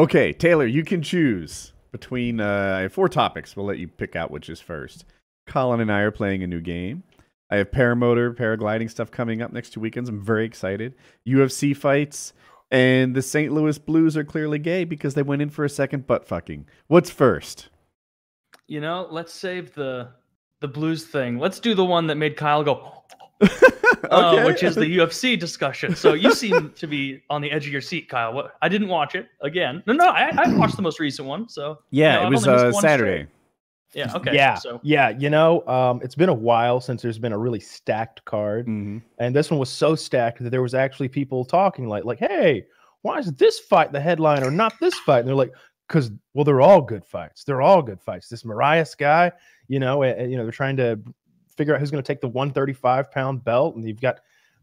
Okay, Taylor, you can choose between uh, I have four topics. We'll let you pick out which is first. Colin and I are playing a new game. I have paramotor, paragliding stuff coming up next two weekends. I'm very excited. UFC fights, and the St. Louis Blues are clearly gay because they went in for a second butt fucking. What's first? You know, let's save the the blues thing. Let's do the one that made Kyle go, uh, which is the UFC discussion. So you seem to be on the edge of your seat, Kyle. What? I didn't watch it again. No, no, I, I watched the most recent one. So yeah, you know, it was uh, Saturday. straight. Yeah. Okay. yeah, So yeah. You know, um, it's been a while since there's been a really stacked card, hmm and this one was so stacked that there was actually people talking like, like, hey, why is this fight the headliner, not this fight? And they're like, because well, they're all good fights. They're all good fights. This Moraes guy, you know, and, and, you know, they're trying to figure out who's going to take the 135 pound belt, and you've got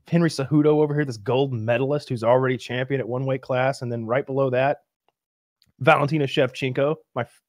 Henry Cejudo over here, this gold medalist who's already champion at one weight class, and then right below that, Valentina Shevchenko, my f-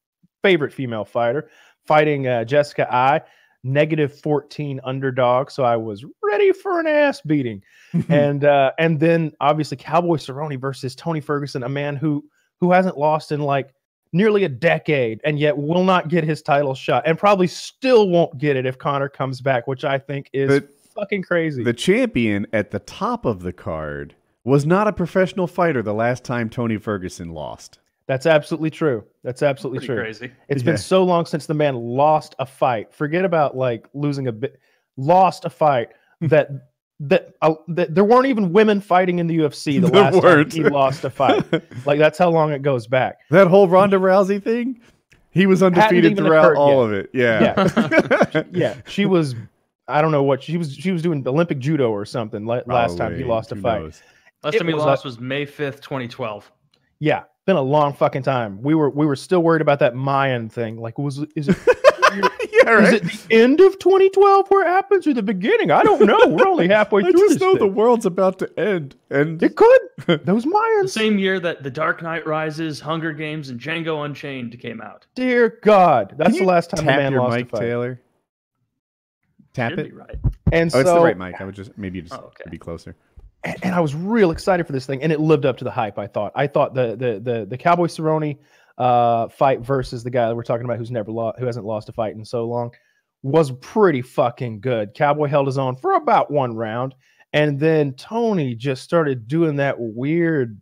favorite female fighter, fighting uh, Jessica Eye, negative 14 underdog. So I was ready for an ass beating. and uh, and then obviously Cowboy Cerrone versus Tony Ferguson, a man who who hasn't lost in like nearly a decade and yet will not get his title shot and probably still won't get it if Conor comes back, which I think is But fucking crazy. The champion at the top of the card was not a professional fighter the last time Tony Ferguson lost. That's absolutely true. That's absolutely pretty true. crazy. It's Yeah. been so long since the man lost a fight. Forget about like losing a bit. Lost a fight that that, uh, that there weren't even women fighting in the UFC the There last time he lost a fight. like that's how long it goes back. That whole Ronda Rousey thing, he was undefeated throughout all yet. of it. Yeah. Yeah, she was. I don't know what she was. She was doing Olympic judo or something. la- Last time he Probably. lost a Who fight. knows? Last It time he was a- lost was May fifth, twenty twelve. Yeah, been a long fucking time. We were we were still worried about that Mayan thing. Like, was it- is it yeah, is it the end of 2012 where it happens or the beginning? I don't know. We're only halfway I through I just this know the world's about to end, and It could. Those Mayans. The same year that The Dark Knight Rises, Hunger Games, and Django Unchained came out. Dear God, that's the last time the tap man your lost mic, a fight. Taylor. Tap Should it. right. And Oh, so, it's the right mic. I would just maybe just Oh, okay. be closer. and and I was real excited for this thing, and it lived up to the hype. I thought. I thought the the the the Cowboy Cerrone uh, fight versus the guy that we're talking about, who's never lost, who hasn't lost a fight in so long, was pretty fucking good. Cowboy held his own for about one round, and then Tony just started doing that weird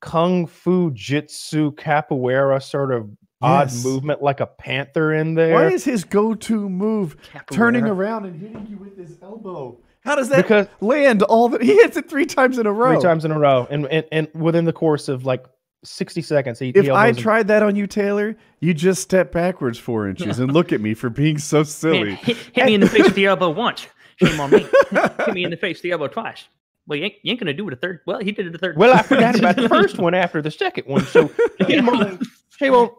kung fu jitsu capoeira sort of odd Yes. movement, like a panther in there. Why is his go-to move turning around and hitting you with his elbow? How does that Because- land all the? He hits it three times in a row. three times in a row, and and, and within the course of like sixty seconds, he, If he I elbows him. tried that on you, Taylor, you just step backwards four inches and look at me for being so Man, silly. hit, hit me in the face with the elbow once. Shame on me. hit me in the face with the elbow twice. Well, you ain't, you ain't gonna do it a third. Well, he did it a third. Well, I forgot about the first one after the second one. So shame on, shame on.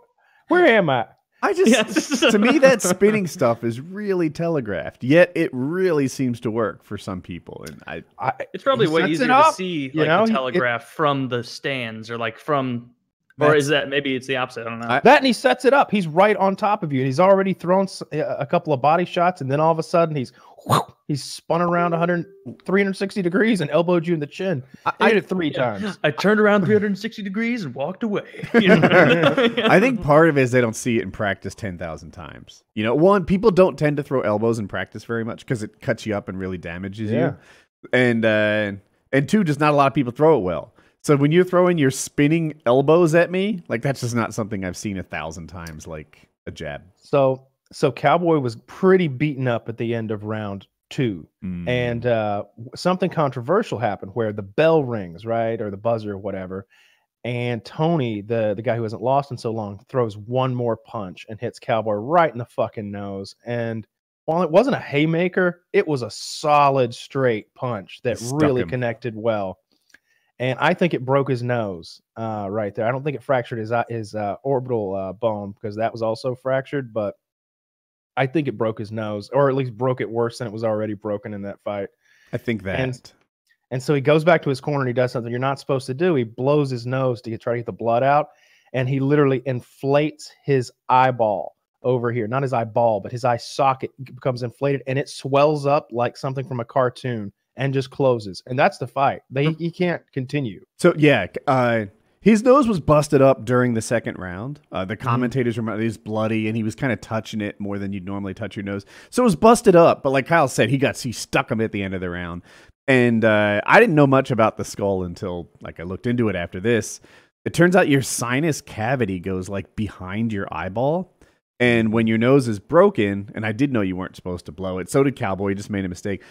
Where am I? I just, Yes. to me, that spinning stuff is really telegraphed. Yet it really seems to work for some people, and I, I It's probably he way sets easier to up, see you like know, the he- it- telegraph from the stands or like from, or is that maybe it's the opposite? I don't know. I- that, and he sets it up. He's right on top of you, and he's already thrown a couple of body shots, and then all of a sudden he's he's spun around 100, 360 degrees and elbowed you in the chin. I, I did it three times. I turned around 360 degrees and walked away. You know? I think part of it is they don't see it in practice 10,000 times. You know, one, people don't tend to throw elbows in practice very much because it cuts you up and really damages Yeah. you. And, uh, and two, just not a lot of people throw it well. So when you're throwing your spinning elbows at me, like that's just not something I've seen a thousand times, like a jab. So so Cowboy was pretty beaten up at the end of round two. Mm. and uh, something controversial happened where the bell rings, right, or the buzzer, or whatever, and Tony, the the guy who hasn't lost in so long, throws one more punch and hits Cowboy right in the fucking nose. And while it wasn't a haymaker, it was a solid straight punch that really him. connected well. And I think it broke his nose uh, right there. I don't think it fractured his his uh, orbital uh, bone because that was also fractured, but I think it broke his nose, or at least broke it worse than it was already broken in that fight. I think that. and- And so he goes back to his corner and he does something you're not supposed to do. He blows his nose to get, try to get the blood out, and he literally inflates his eyeball over here. Not his eyeball, but his eye socket becomes inflated and it swells up like something from a cartoon and just closes. And that's the fight. They he can't continue. So yeah, uh, his nose was busted up during the second round. Uh, Mm-hmm. the commentators remember he was bloody and he was kind of touching it more than you'd normally touch your nose. So it was busted up. But like Kyle said, he got he stuck him at the end of the round. And uh, I didn't know much about the skull until like I looked into it after this. It turns out your sinus cavity goes like behind your eyeball. And when your nose is broken, and I did know you weren't supposed to blow it, so did Cowboy, he just made a mistake.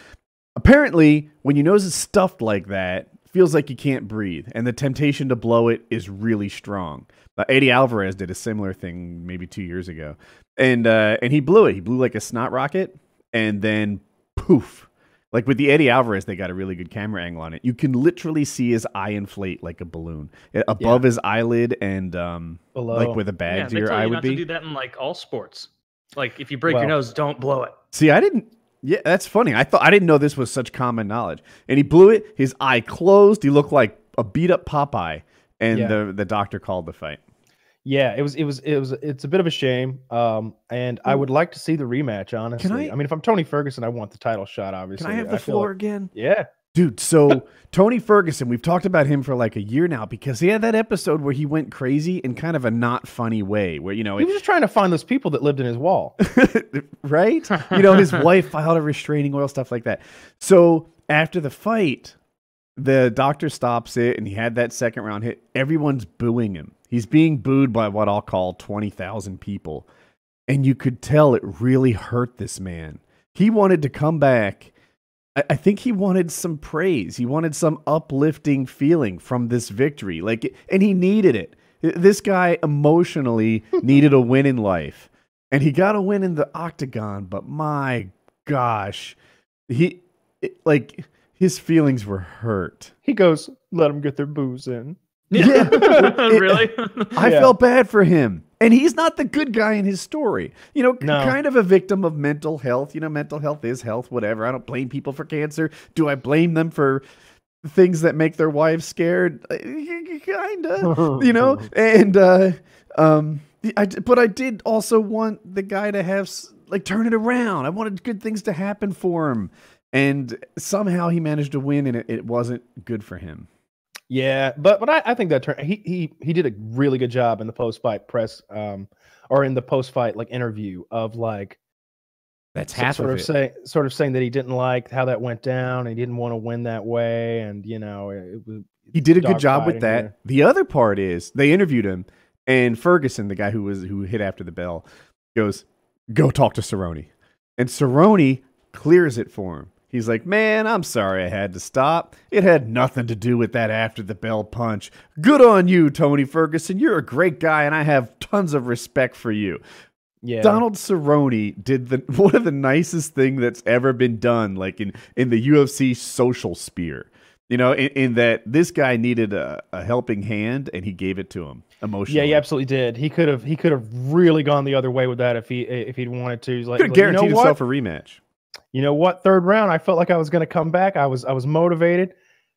Apparently, when your nose is stuffed like that, feels like you can't breathe, and the temptation to blow it is really strong. Uh, Eddie Alvarez did a similar thing maybe two years ago, and uh, and he blew it. He blew like a snot rocket, and then poof. Like with the Eddie Alvarez, they got a really good camera angle on it. You can literally see his eye inflate like a balloon above his eyelid, and um, Below. like with a bag Yeah, to they your eye you would not be. to do that in like all sports. Like if you break Well- your nose, don't blow it. See, I didn't. Yeah, that's funny. I thought I didn't know this was such common knowledge. And he blew it. His eye closed. He looked like a beat up Popeye. And Yeah. the the doctor called the fight. Yeah, it was it was it was it's a bit of a shame. Um, and I would like to see the rematch. Honestly, I- mean, if I'm Tony Ferguson, I want the title shot. Obviously, Can I have the feel floor like- again? yeah, Dude, so Tony Ferguson, we've talked about him for like a year now because he had that episode where he went crazy in kind of a not funny way, where you know, he was just trying to find those people that lived in his wall. right? You know, his wife filed a restraining order, stuff like that. So after the fight, the doctor stops it and he had that second round hit. Everyone's booing him. He's being booed by what I'll call 20,000 people. And you could tell it really hurt this man. He wanted to come back. I, I think he wanted some praise. He wanted some uplifting feeling from this victory. Like, and he needed it. This guy emotionally needed a win in life and he got a win in the octagon but my gosh he it, like his feelings were hurt He goes, "Let them get their booze in." Yeah. really? i Yeah. felt bad for him and he's not the good guy in his story. You know No. kind of a victim of mental health. You know mental health is health whatever. I don't blame people for cancer. Do i blame them for things that make their wives scared? Kinda you know? And uh um I, but i did also want the guy to have like turn it around. I wanted good things to happen for him. And somehow he managed to win and it, it wasn't good for him Yeah, but but I, I think that turn he he he did a really good job in the post fight press um or in the post fight like interview of like that's so- sort of say sort of saying that he didn't like how that went down and he didn't want to win that way and you know it, it was he did a good job with that there. the other part is they interviewed him and ferguson the guy who was who hit after the bell goes go talk to Cerrone. and Cerrone clears it for him He's like, man, I'm sorry I had to stop. It had nothing to do with that after the bell punch. Good on you, Tony Ferguson. You're a great guy, and I have tons of respect for you. yeah Donald Cerrone did the one of the nicest thing that's ever been done, like in in the UFC social sphere. You know, in, in that this guy needed a, a helping hand, and he gave it to him emotionally. Yeah, he absolutely did. He could have he could have really gone the other way with that if he if he'd wanted to. He's like, could have "Look, you know guaranteed himself a rematch. You know what? Third round, I felt like I was going to come back. I was I was motivated.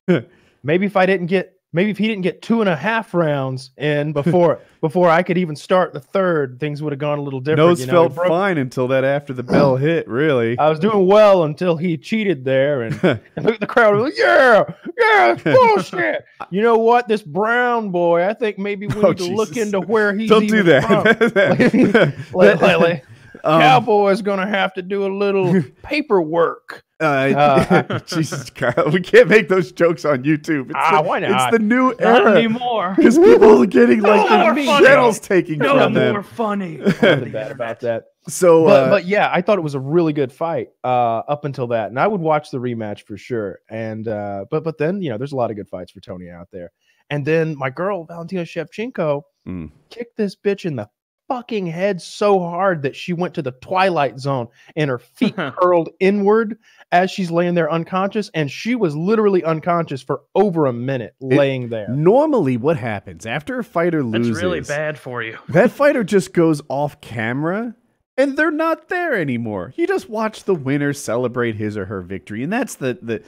maybe if I didn't get maybe if he didn't get two and a half rounds in before before I could even start the third, things would have gone a little different. Nose you know? Felt broke- fine until that after the bell hit. Really, I was doing well until he cheated there, and, and look at the crowd. was like, yeah, yeah, bullshit. you know what? This Brown boy, I think maybe we Oh, need to look into where he's. don't do that. Like- like- like, Um, Cowboy's gonna have to do a little paperwork. Uh, Uh, Jesus, Kyle, we can't make those jokes on YouTube. It's Ah, the, why It's the new Not era anymore. because people are getting like No their more funny. channels taken No from more funny. Bad about that. So, But uh, but yeah, I thought it was a really good fight uh, up until that, and I would watch the rematch for sure. And uh, but but then you know, there's a lot of good fights for Tony out there. And then my girl Valentina Shevchenko Mm. kicked this bitch in the fucking head so hard that she went to the twilight zone and her feet curled inward as she's laying there unconscious, and she was literally unconscious for over a minute laying there. normally, what happens after a fighter That's loses? really bad for you. That fighter just goes off camera and they're not there anymore. You just watch the winner celebrate his or her victory. And that's the the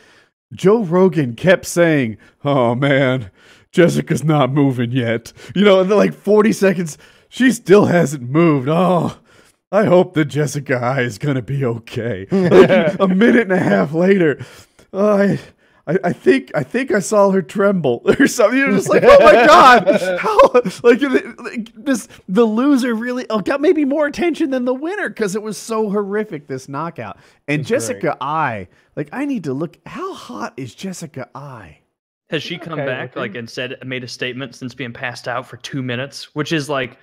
Joe Rogan kept saying, "Oh man, Jessica's not moving yet." You know, and then like 40 seconds she still hasn't moved. Oh, I hope that Jessica Eye is going to be okay. Like, a minute and a half later, "Oh, I I, I think I think I saw her tremble or something. You're just like, oh my god, how like, like this the loser really oh, got maybe more attention than the winner because it was so horrific this knockout. And It's Jessica great. I like I need to look how hot is Jessica Eye? Has she come Okay, back okay. like and said made a statement since being passed out for two minutes, which is like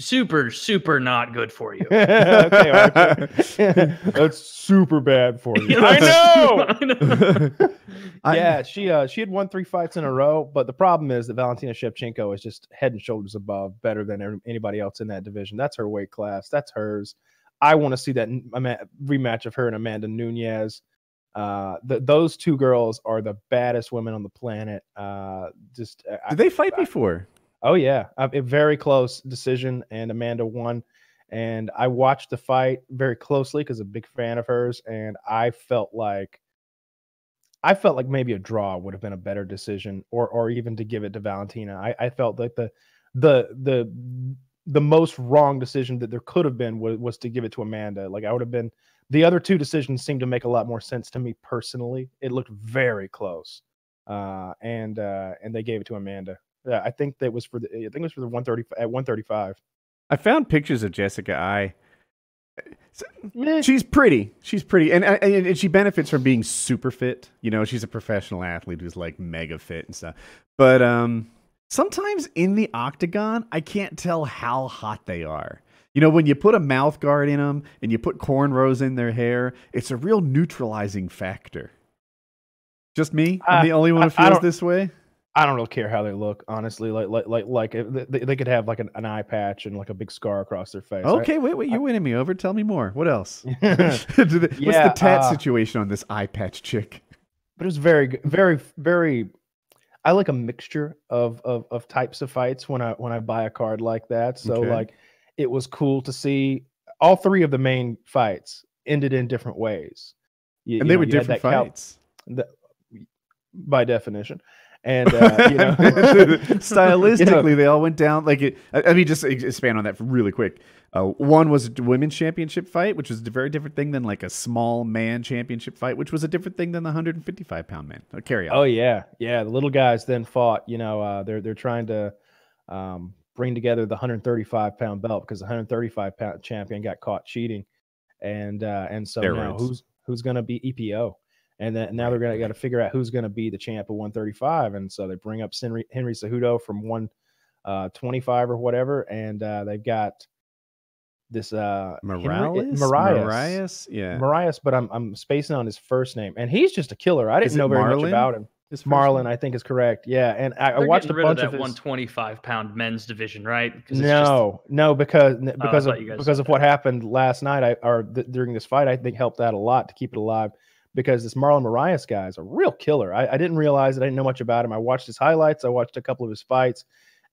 super super not good for you. okay, Archer. that's super bad for you. I know. I know. Yeah, she uh she had won three fights in a row, but the problem is that Valentina Shevchenko is just head and shoulders above, better than anybody else in that division. That's her weight class. That's hers. I want to see that rematch of her and Amanda Nunes. Uh, th- those two girls are the baddest women on the planet. Uh, just uh, I- Did they fight before? Oh yeah, a very close decision, and Amanda won. And I watched the fight very closely because a big fan of hers, and I felt like I felt like maybe a draw would have been a better decision, or or even to give it to Valentina. I, I felt like the the the the most wrong decision that there could have been was, was to give it to Amanda. Like I would have been the other two decisions seemed to make a lot more sense to me personally. It looked very close. Uh, and uh, and they gave it to Amanda. Yeah, I think that was for the. I think it was for the one thirty at one thirty five. I found pictures of Jessica Eye. She's pretty. She's pretty, and, and and she benefits from being super fit. You know, she's a professional athlete who's like mega fit and stuff. But um, sometimes in the octagon, I can't tell how hot they are. You know, when you put a mouth guard in them and you put cornrows in their hair, it's a real neutralizing factor. Just me? I'm Uh, the only one who feels this way. I don't really care how they look, honestly. Like like like like they, they could have like an, an eye patch and like a big scar across their face. I- Okay, wait, wait, you're winning me over. Tell me more. What else? Do but the- What's the tat uh, situation on this eye patch chick? But it was very very very. I like a mixture of, of of types of fights when I when I buy a card like that. So Okay. like, it was cool to see all three of the main fights ended in different ways. You- And you they know, were different that Cal- fights. the- by definition, and uh, you know, stylistically they all went down like it i I mean just expand on that really quick uh, one was a women's championship fight which was a very different thing than like a small man championship fight which was a different thing than the 155 pound man uh, carry on Oh yeah, yeah. The little guys then fought. You know, uh, they're they're trying to um, bring together the 135 pound belt because the 135 pound champion got caught cheating, and uh, and so now Steroids. who's who's going to be EPO, and then now they're gonna got to figure out who's going to be the champ of 135, and so they bring up Henry Henry Cejudo from 125 or whatever, and uh, they've got this uh Henry- Morales? Moraes. Moraes? Yeah. Moraes, but I'm I'm spacing on his first name, and he's just a killer. I didn't Is know very Marlon? much about him. His first Marlon, name? uh, I think is correct. Yeah, and I, I watched a rid bunch of of, that his. 125 pound men's division, right? 'Cause it's just- No, no, because n- because of thought you guys because said of what happened last night, I or th- during this fight, I think helped out a lot to keep it alive. Because this Marlon Moraes guy is a real killer. I, I didn't realize it. I didn't know much about him. I watched his highlights. I watched a couple of his fights,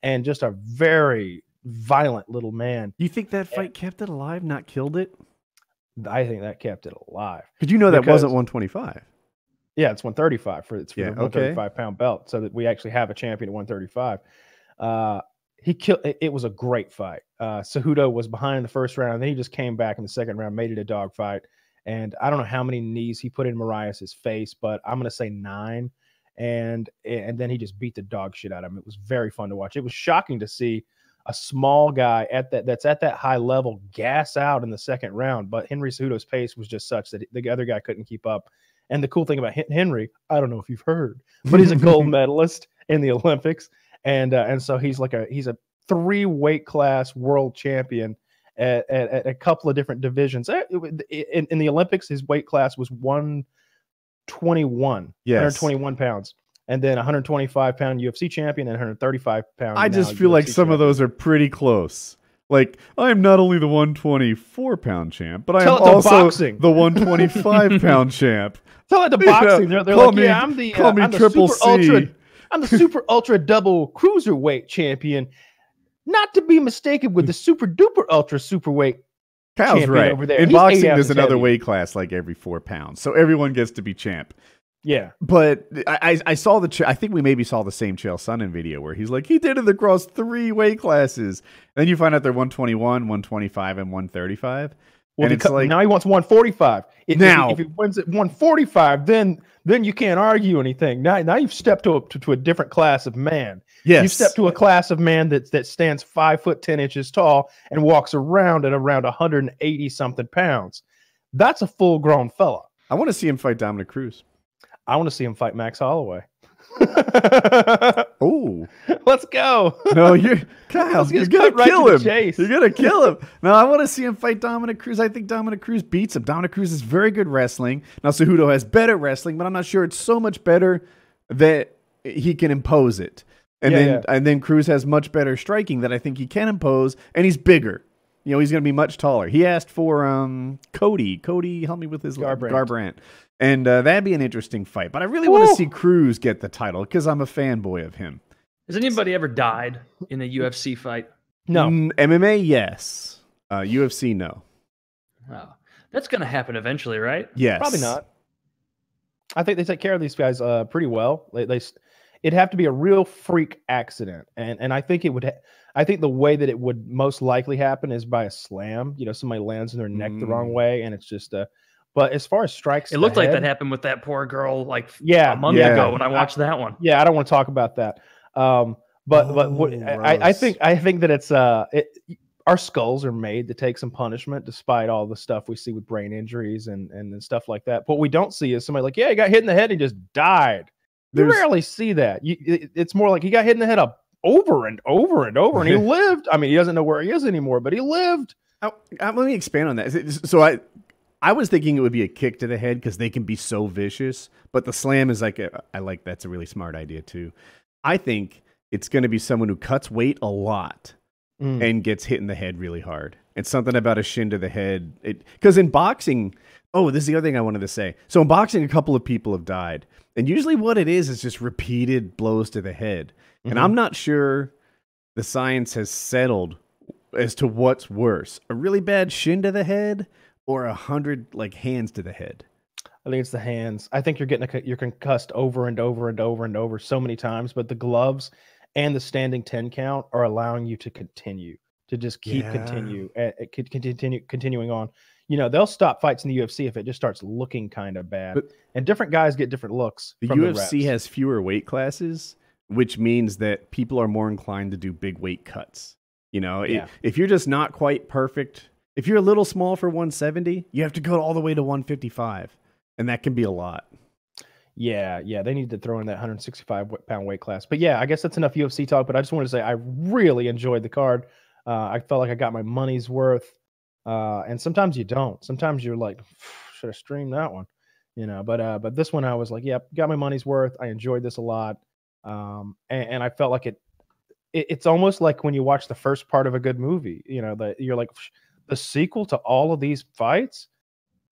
and just a very violent little man. you think that fight kept it alive not killed it I think that kept it alive. because you know that wasn't 125 Yeah, it's 135 for it's for Yeah, the okay. 135 pound belt, so that we actually have a champion at 135. Uh, he killed. It, it was a great fight. Uh, Cejudo was behind in the first round, and then he just came back in the second round, made it a dog fight. And I don't know how many knees he put in Moraes's face, but I'm gonna say nine. And and then he just beat the dog shit out of him. It was very fun to watch. It was shocking to see a small guy at that that's at that high level gas out in the second round. But Henry Cejudo's pace was just such that the other guy couldn't keep up. And the cool thing about Henry, I don't know if you've heard, but he's a gold medalist in the Olympics, and uh, and so he's like a he's a three weight class world champion at, at, at a couple of different divisions. Eh, In, in the Olympics, his weight class was one twenty one, Yes. 121 pounds, and then 125 pound UFC champion and 135 pound. I just feel like UFC some of those are pretty close. Like I'm not only the 124 pound champ, but I Tell am also boxing. the 125 pound champ. Tell it to boxing. They're, they're call like, me- yeah, I'm the call uh, me I'm the Triple super ultra C. I'm the super ultra double cruiserweight champion, not to be mistaken with the super duper ultra superweight. Kyle's right. over there. In He's boxing, there's another heavy. weight class like every four pounds, so everyone gets to be champ. Yeah, But I, I I saw the I think we maybe saw the same Chael Sonnen video where he's like he did it across three weight classes. And then you find out they're 121, 125, and 135. Well, And it's like- now he wants 145. If, if he- Now- if he, wins at 145, then then you can't argue anything. Now, now you've stepped to a, to, to a different class of man. Yes. You step to a class of man that that stands five foot ten inches tall and walks around at around 180 something pounds. That's a full grown fella. I want to see him fight Dominick Cruz. I want to see him fight Max Holloway. Oh Let's go. no, you're Kyle. You're gonna right kill him. chase. You're gonna kill him. No, I want to see him fight Dominick Cruz. I think Dominick Cruz beats him. Dominic Cruz is very good wrestling. Now Cejudo has better wrestling, but I'm not sure it's so much better that he can impose it. And Yeah, then yeah. and then Cruz has much better striking that I think he can impose, and he's bigger. You know, he's going to be much taller. He asked for um Cody. Cody, help me with his Garbrandt. Garbrandt. And uh, that'd be an interesting fight. But I really want to see Cruz get the title because I'm a fanboy of him. Has anybody ever died in a UFC fight? No, Mm, MMA, yes. Uh, UFC, no. Oh, that's going to happen eventually, right? Yes. probably not. I think they take care of these guys uh, pretty well. They, they s- it'd have to be a real freak accident, and and I think it would. Ha- I think the way that it would most likely happen is by a slam. You know, somebody lands in their neck the wrong Mm. way, and it's just a. But as far as strikes, It looked the like that happened with that poor girl like Yeah, a month yeah. ago when I watched that one. Yeah, I don't want to talk about that. Um, but but what, Oh, I, I think I think that it's uh, it, our skulls are made to take some punishment, despite all the stuff we see with brain injuries and and, and stuff like that. What we don't see is somebody like, yeah, he got hit in the head and just died. You rarely see that. You, it- it's more like he got hit in the head up over and over and over, and he lived. I mean, he doesn't know where he is anymore, but he lived. Oh, uh, let me expand on that. So I, I was thinking it would be a kick to the head because they can be so vicious. But the slam is like a, I like that's a really smart idea too. I think it's going to be someone who cuts weight a lot Mm. and gets hit in the head really hard. It's something about a shin to the head. Because in boxing, oh, this is the other thing I wanted to say. So in boxing, a couple of people have died, and usually what it is is just repeated blows to the head. And Mhm. I'm not sure the science has settled as to what's worse: a really bad shin to the head or a hundred like hands to the head. I think it's the hands. I think you're getting a, you're concussed over and over and over and over so many times, but the gloves and the standing 10 count are allowing you to continue to just keep Yeah. continue uh, continue continuing on. You know, they'll stop fights in the UFC if it just starts looking kind of bad. But- and different guys get different looks. The UFC reps. has fewer weight classes, which means that people are more inclined to do big weight cuts. You know, Yeah. if you're just not quite perfect, if you're a little small for 170, you have to go all the way to 155, and that can be a lot. Yeah, yeah, they need to throw in that 165 pound weight class. But yeah, I guess that's enough UFC talk. But I just wanted to say I really enjoyed the card. Uh, I felt like I got my money's worth. Uh, and sometimes you don't. Sometimes you're like, should I stream that one? You know. But uh, but this one I was like, yep, got my money's worth. I enjoyed this a lot. Um, and, and I felt like it, it. It's almost like when you watch the first part of a good movie. You know, that you're like, the sequel to all of these fights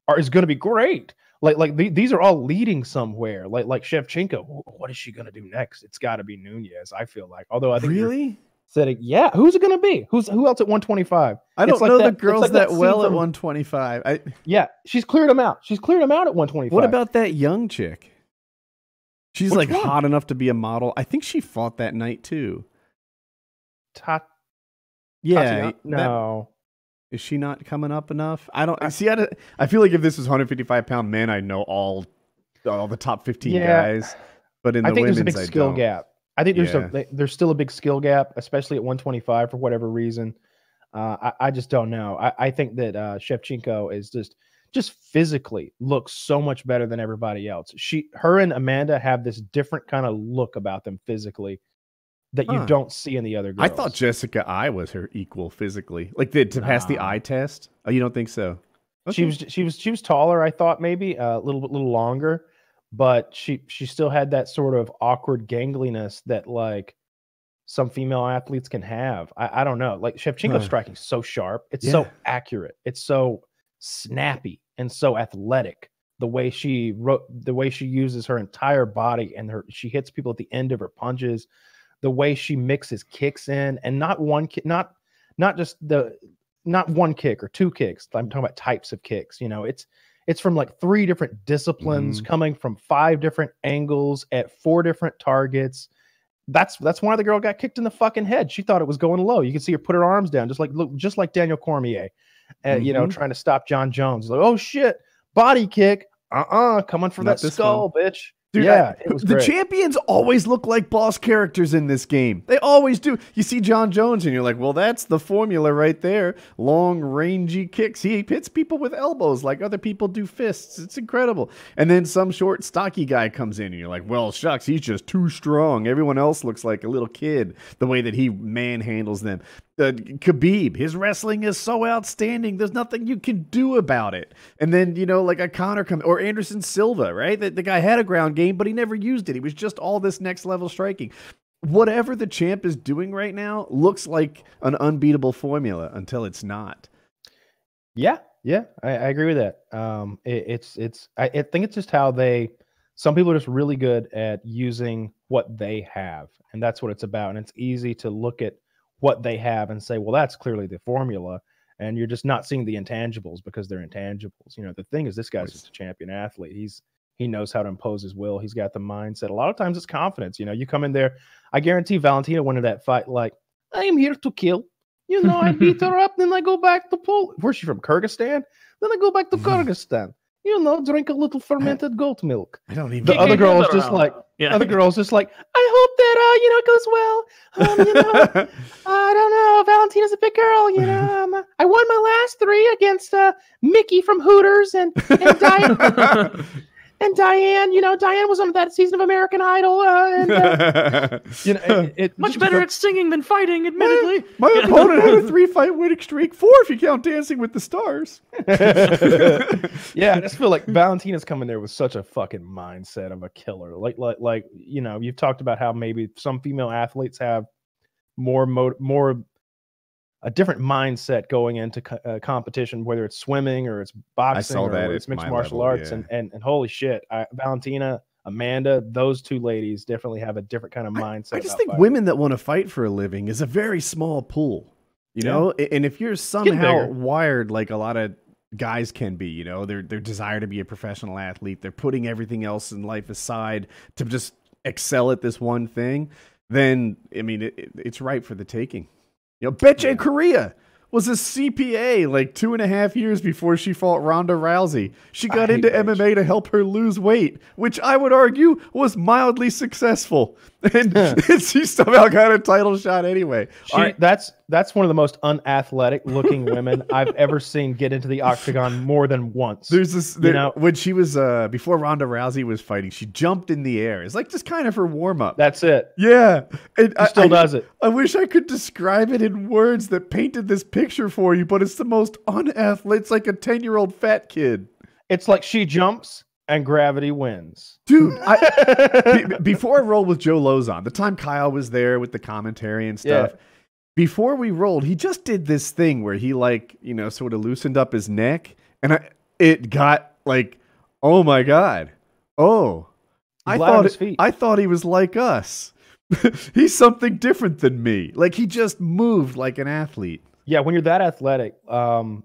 are is going to be great like like the, these are all leading somewhere. Like like Shevchenko, what is she gonna do next? It's got to be Nunes. I feel like, although I think really? Saying, yeah, who's it gonna be? Who's who else at 125? I don't like know that- the girls like that, that well at 125. I, Yeah, she's cleared them out. She's cleared them out at 125. what about that young chick? She's Which like one? hot enough to be a model. I think she fought that night too. Ta- Yeah, Tatiana? No, Is she not coming up enough? I don't I see. I, I feel like if this was 155 pound men, I know all all the top 15 Yeah. guys. But in the I think there's a women's, big I skill don't. gap. I think there's Yeah. a there's still a big skill gap, especially at 125 for whatever reason. Uh, I, I just don't know. I, I think that uh, Shevchenko is just just physically looks so much better than everybody else. She, her, and Amanda have this different kind of look about them physically that you don't see in the other girls. I thought Jessica Eye was her equal physically, like the, to pass the eye test. Oh, you don't think so? she was she was she was taller. I thought maybe uh, a little bit little longer, but she she still had that sort of awkward gangliness that like some female athletes can have. I, I don't know. Like Shevchenko's Huh. striking so sharp. It's so accurate. It's so snappy and so athletic. The way she wrote, the way she uses her entire body and her she hits people at the end of her punches, the way she mixes kicks in and not one kick, not not just the not one kick or two kicks. I'm talking about types of kicks. You know, it's it's from like three different disciplines coming from five different angles at four different targets. That's that's why the girl got kicked in the fucking head. She thought it was going low. You can see her put her arms down, just like look, just like Daniel Cormier. uh, you know, Mhm. trying to stop Jon Jones. Like, oh shit, body kick. Uh uh coming for Not that skull, bitch. Dude, yeah, I- the great. champions always look like boss characters in this game. They always do. You see Jon Jones, and you're like, well, that's the formula right there. Long, rangy kicks. He hits people with elbows like other people do fists. It's incredible. And then some short, stocky guy comes in, and you're like, well, shucks, he's just too strong. Everyone else looks like a little kid the way that he manhandles them. Uh, Khabib, his wrestling is so outstanding. There's nothing you can do about it. And then you know, like a Conor come or Anderson Silva, right? The, the guy had a ground game, but he never used it. He was just all this next level striking. Whatever the champ is doing right now looks like an unbeatable formula until it's not. Yeah, yeah, I, I agree with that. Um, it, it's it's I, I think it's just how they. Some people are just really good at using what they have, and that's what it's about. And it's easy to look at what they have and say, well, that's clearly the formula, and you're just not seeing the intangibles because they're intangibles. You know, the thing is, this guy's Right. just a champion athlete. He's he knows how to impose his will. He's got the mindset. A lot of times, it's confidence. You know, you come in there. I guarantee Valentina went into that fight like, I am here to kill. You know, I beat her up, then I go back to Poland. Where's she from? Kyrgyzstan? Then I go back to mm-hmm. Kyrgyzstan. You know, drink a little fermented goat milk. I don't even. The other girl is around. just like, Yeah. other girl's just like, I hope that uh, you know, it goes well. Um, you know, I don't know. Valentina's a big girl, you know. Um, I won my last three against uh, Mickey from Hooters and and Diane and Diane. You know, Diane was on that season of American Idol, uh, and uh, you know, it, it Much better at singing than fighting, admittedly. My Yeah. opponent had a three fight winning streak, four if you count Dancing with the Stars. yeah, I just feel like Valentina's coming there with such a fucking mindset of a killer. Like, like, like you know, you've talked about how maybe some female athletes have more mo- more a different mindset going into co- uh, competition, whether it's swimming or it's boxing saw or it's mixed martial level, arts. yeah. And, and and holy shit, I, Valentina, Amanda, those two ladies definitely have a different kind of mindset. I just about think fighting. women that want to fight for a living is a very small pool, you Yeah. know. And if you're somehow wired like a lot of guys can be, you know, their their desire to be a professional athlete, they're putting everything else in life aside to just excel at this one thing. Then I mean, it, it- it's right for the taking. You know, Bethe Correia was a CPA like two and a half years before she fought Ronda Rousey. She got into. MMA to help her lose weight, which I would argue was mildly successful. And, and she somehow got a title shot anyway. She, right, That's that's one of the most unathletic looking women I've ever seen get into the octagon more than once. There's this there, know- when she was uh before Ronda Rousey was fighting, she jumped in the air. It's like just kind of her warm up. That's it. Yeah, and She I, still I- does it. I wish I could describe it in words that painted this picture for you, but it's the most unathletic. It's like a ten year old fat kid, It's like she jumps and gravity wins. dude. I, be- before I rolled with Joe Lauzon, the time Kyle was there with the commentary and Yeah. stuff. Before we rolled, he just did this thing where he like you know sort of loosened up his neck, and I, it got like, oh my god, oh, I He's light on thought it- I thought he was like us. He's something different than me. Like he just moved like an athlete. Yeah, when you're that athletic, um,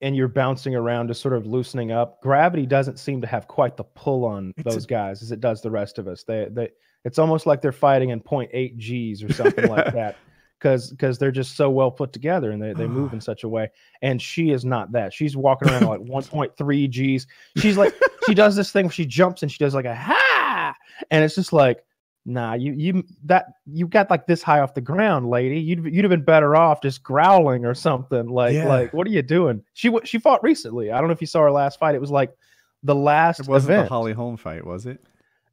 and you're bouncing around, just sort of loosening up, gravity doesn't seem to have quite the pull on It's a- those guys as it does the rest of us. They, they, it's almost like they're fighting in 0.8 G's or something like that, because because they're just so well put together and they, they move in such a way. And she is not that. She's walking around like 1.3 G's. She's like she does this thing where she jumps and she does like a ha, and it's just like. Nah, you you that you got like this high off the ground, lady. You'd you'd have been better off just growling or something. Like Yeah. like what are you doing? She she fought recently. I don't know if you saw her last fight. It was like the last It wasn't event. the Holly Holm fight, was it?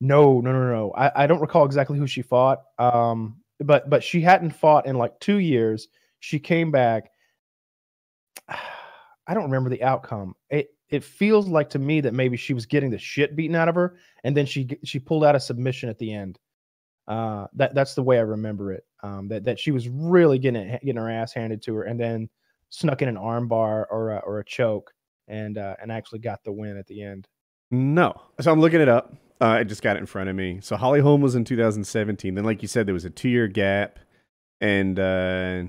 No, no, no, no. I, I don't recall exactly who she fought. Um, but but she hadn't fought in like two years. She came back. I don't remember the outcome. It it feels like to me that maybe she was getting the shit beaten out of her, and then she she pulled out a submission at the end. Uh, that that's the way I remember it. Um, that that she was really getting it, getting her ass handed to her, and then snuck in an armbar or a, or a choke, and uh, and actually got the win at the end. No. So I'm looking it up. Uh, I just got it in front of me. So Holly Holm was in 2017. Then, like you said, there was a two year gap, and uh,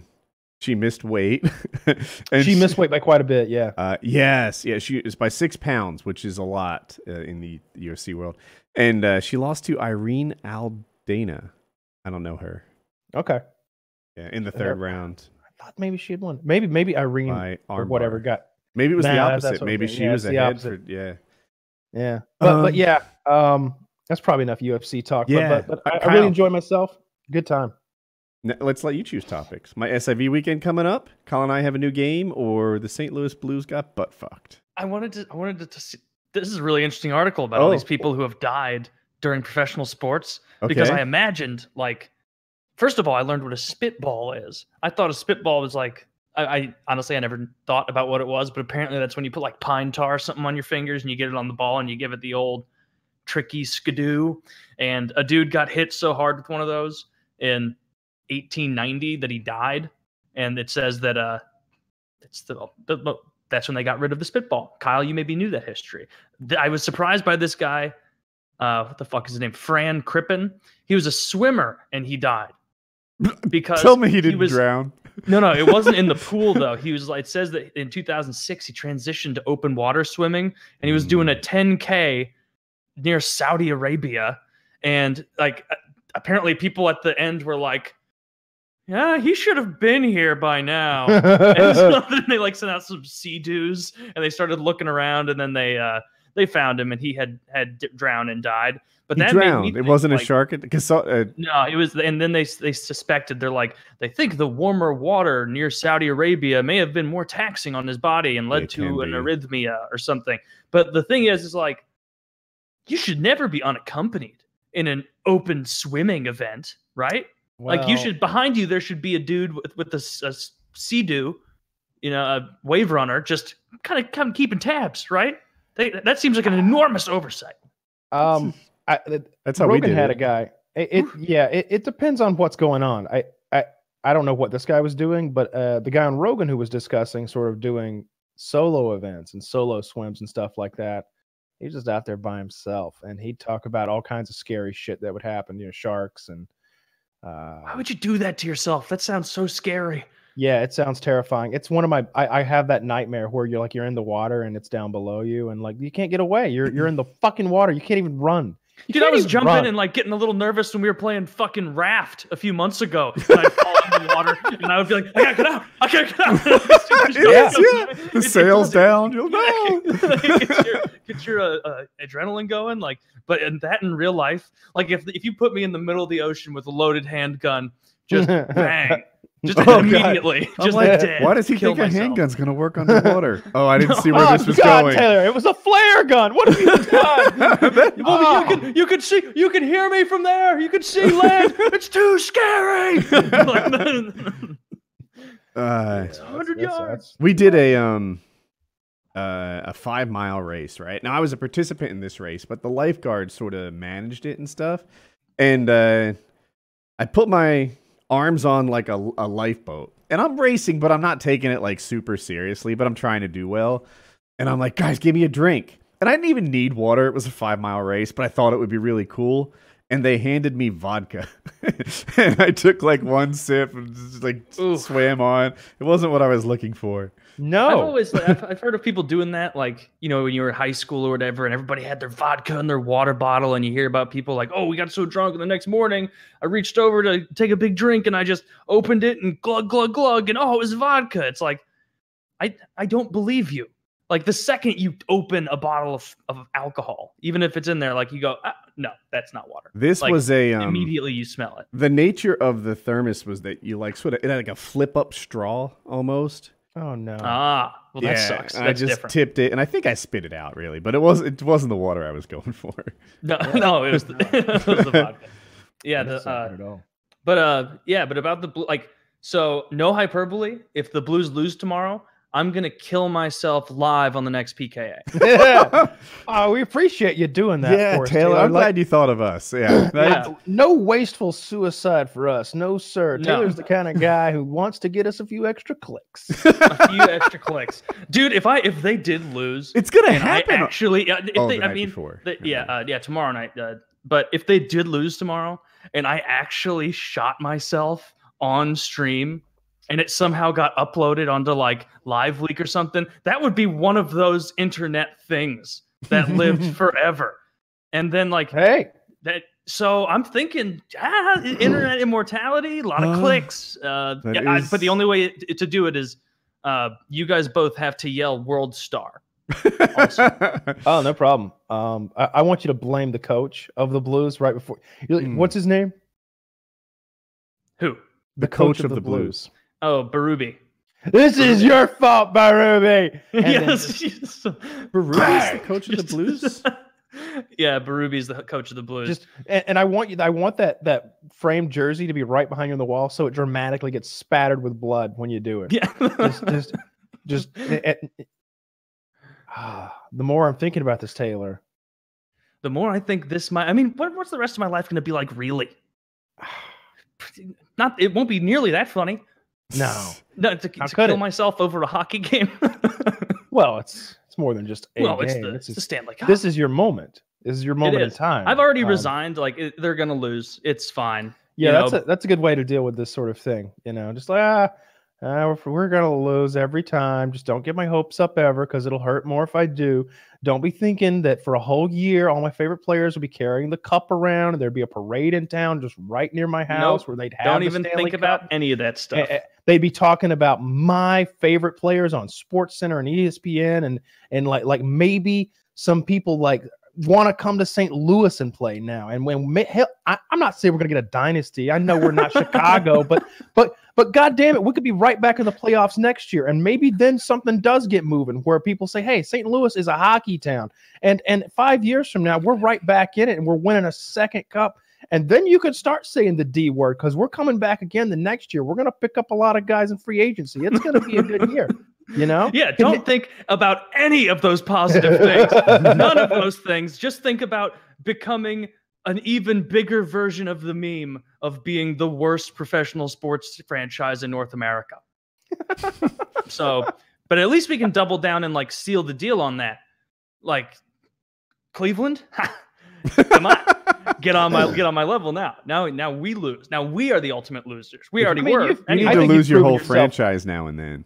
she missed weight. and she missed weight by quite a bit. Yeah. Uh, yes, yeah, she is by six pounds, which is a lot uh, in the UFC world. And uh, she lost to Irene Aldana. I don't know her. Okay. Yeah, in the Her- third round. I thought maybe she had won. Maybe maybe Irene by or armbar. whatever got. Maybe it was the Nah, that's opposite. Maybe she yeah, was it's the ahead. For, opposite. yeah. Yeah, but Um, but yeah, um, that's probably enough UFC talk. Yeah, but, but, but I, I really enjoy myself. Good time. N- Let's let you choose topics. My SIV weekend coming up. Colin and I have a new game, or the St. Louis Blues got butt fucked. I wanted to. I wanted to. to see, this is a really interesting article about all these Oh. people who have died during professional sports. Because I imagined, like, first of all, I learned what a spitball is. I thought a spitball was like. I, I honestly I never thought about what it was, but apparently that's when you put like pine tar or something on your fingers and you get it on the ball and you give it the old tricky skidoo. And a dude got hit so hard with one of those in 1890 that he died. And it says that uh, it's the, the, the that's when they got rid of the spitball. Kyle, you maybe knew that history. I was surprised by this guy. Uh, what the fuck is his name? Fran Crippen. He was a swimmer and he died because Tell me he didn't was, drown. no, no, it wasn't in the pool though. He was like, it says that in 2006 he transitioned to open water swimming and he was doing a 10k near Saudi Arabia, and like apparently people at the end were like, "Yeah, he should have been here by now." and so then they like sent out some sea doos and they started looking around and then they uh they found him and he had had drowned and died. But He that drowned. It wasn't a like, shark. Because uh, no, it was, and then they they suspected they're like they think the warmer water near Saudi Arabia may have been more taxing on his body and led to an be. arrhythmia or something. But the thing is, is like you should never be unaccompanied in an open swimming event, right? like you should behind you there should be a dude with with a sea doo, you know, a wave runner, just kind of kind of keeping tabs, right? They, that seems like an enormous oversight. Um, I, that's how we Rogan did had it. a guy. It, it yeah, it, it depends on what's going on. I, I I don't know what this guy was doing, but uh, the guy on Rogan who was discussing sort of doing solo events and solo swims and stuff like that. He's just out there by himself, and he'd talk about all kinds of scary shit that would happen. You know, sharks and. Uh, Why would you do that to yourself? That sounds so scary. Yeah, it sounds terrifying. It's one of my I, I have that nightmare where you're like you're in the water and it's down below you and like you can't get away. You're you're in the fucking water. You can't even run. You Dude, I can't was jumping run. and like getting a little nervous when we were playing fucking Raft a few months ago. And I'd fall in the water and I would be like, I gotta get out. I gotta get out. Yes, It's- yeah. The it's- sail's it's- down. You'll Yeah, know. get your, get your uh, uh, adrenaline going. Like, but in that in real life, like if if you put me in the middle of the ocean with a loaded handgun, just bang, just Oh, God. immediately, I'm just like, dead. Why does he Kill think a handgun's gonna work underwater? Oh, I didn't see where oh, this was God, going. Taylor, it was a flare gun. What have you done? That- Well, Oh. you can you can see you can hear me from there. You can see land. it's too scary. uh, It's 100 That's- yards. that's- we did a um uh, a five mile race, right? Now I was a participant in this race, but the lifeguard sort of managed it and stuff. And uh, I put my arms on like a, a lifeboat, and I'm racing, but I'm not taking it like super seriously. But I'm trying to do well. And I'm like, guys, give me a drink. And I didn't even need water. It was a five mile race, but I thought it would be really cool. And they handed me vodka, and I took like one sip and just like Oof. swam on. It wasn't what I was looking for. No. I've always I've, I've heard of people doing that, like you know when you were in high school or whatever, and everybody had their vodka in their water bottle, and you hear about people like, oh, we got so drunk, and the next morning I reached over to take a big drink, and I just opened it and glug glug glug, and oh, it was vodka. It's like, I I don't believe you. Like the second you open a bottle of, of alcohol, even if it's in there, like you go, ah, no, that's not water. This Like, was a um, Immediately you smell it. the nature of the thermos was that you like sort of it had like a flip up straw almost. oh no. Ah, well that sucks. That's I just different. tipped it, and I think I spit it out really, but it was it wasn't the water I was going for. No, no, it was the, it was the vodka. Yeah, the, uh, at all. but uh, yeah, but about the blue, like, so no hyperbole. If the Blues lose tomorrow, I'm gonna kill myself live on the next PKA. yeah. Oh, we appreciate you doing that. yeah, for us, Taylor, I'm Like, glad you thought of us. Yeah, Yeah. No wasteful suicide for us. No, sir. No. Taylor's the kind of guy who wants to get us a few extra clicks. a few extra clicks, dude. If I if they did lose, it's gonna and I happen. actually, yeah, if Oh, they, the I mean, before. the- Never yeah, uh, yeah, tomorrow night. Uh, but if they did lose tomorrow, and I actually shot myself on stream, and it somehow got uploaded onto like Live Leak or something, that would be one of those internet things that lived forever. And then like Hey, that, so I'm thinking ah, internet immortality, a lot of Uh, clicks. Uh, that yeah, I- but the only way it- to do it is uh, you guys both have to yell "World Star." Oh, no problem. Um, I, I want you to blame the coach of the Blues right before. you're like, Hmm. What's his name? Who? the coach of the Blues. Oh, Berube. This is your fault, then yes. yes. Berube's the coach of the Blues. yeah, Berube's the coach of the Blues. Just and, and I want you. I want that that framed jersey to be right behind you on the wall, so it dramatically gets spattered with blood when you do it. yeah. Just, just, just. eh, eh, ah, the more I'm thinking about this, Taylor. the more I think this might. I mean, what, what's the rest of my life going to be like? Really? Not. It won't be nearly that funny. No. No, to, to How kill it? myself over a hockey game. Well, it's it's more than just a well, it's game. the, This it's the is, Stanley Cup. this is your moment. This is your moment in time. I've already Um, resigned. Like it, they're going to lose. It's fine. Yeah, you that's know? a that's a good way to deal with this sort of thing. You know, just like ah, ah, we're, we're gonna lose every time. Just don't get my hopes up ever because it'll hurt more if I do. Don't be thinking that for a whole year all my favorite players will be carrying the cup around and there'd be a parade in town just right near my house Nope. where they'd have Don't even Stanley think about any of that stuff. eh, They'd be talking about my favorite players on Sports Center and ESPN and and like like maybe some people like want to come to St. Louis and play now. And when hell, I, I'm not saying we're gonna get a dynasty. I know we're not Chicago, but but but god damn it, we could be right back in the playoffs next year. And maybe then something does get moving where people say, hey, St. Louis is a hockey town. And and five years from now, we're right back in it and we're winning a second cup. And then you could start saying the D word because we're coming back again the next year. We're going to pick up a lot of guys in free agency. It's going to be a good year, you know? yeah, don't think about any of those positive things. None of those things. Just think about becoming an even bigger version of the meme of being the worst professional sports franchise in North America. so, but at least we can double down and like seal the deal on that. Like Cleveland, come on, get on my get on my level now. Now, now we lose. Now we are the ultimate losers. We I already mean, were. you've- You need I to lose your whole yourself. franchise now and then,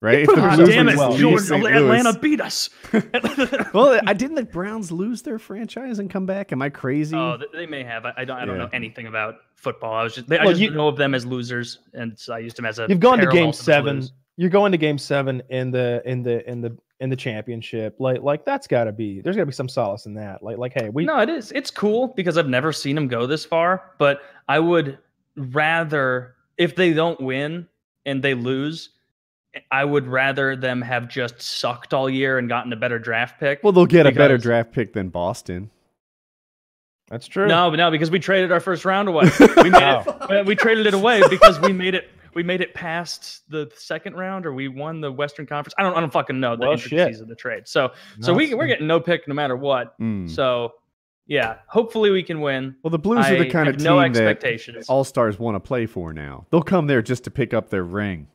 right? If the on Blues Blues damn it, just well. Jordan, Atlanta Louis- beat us. Well, I didn't the Browns lose their franchise and come back. Am I crazy? Oh, they may have. I, I don't. I don't Yeah. know anything about football. I was just. They, I just you- know of them as losers, and so I used them as a. You've gone to game the seven. Blues. You're going to game seven in the in the in the in the championship. Like like that's got to be there's got to be some solace in that. Like like hey, we no, it is. It's cool because I've never seen them go this far. But I would rather if they don't win and they lose. I would rather them have just sucked all year and gotten a better draft pick. well, they'll get a better draft pick than Boston. that's true. No, but no, because we traded our first round away. We made it, uh, we traded it away because we made it we made it past the second round or we won the Western Conference. I don't I don't fucking know the Well, shit. intricacies of the trade. So so we we're getting no pick no matter what. Mm. So yeah, hopefully we can win. Well, the Blues I are the kind of team no that expectations. all stars want to play for now. They'll come there just to pick up their ring.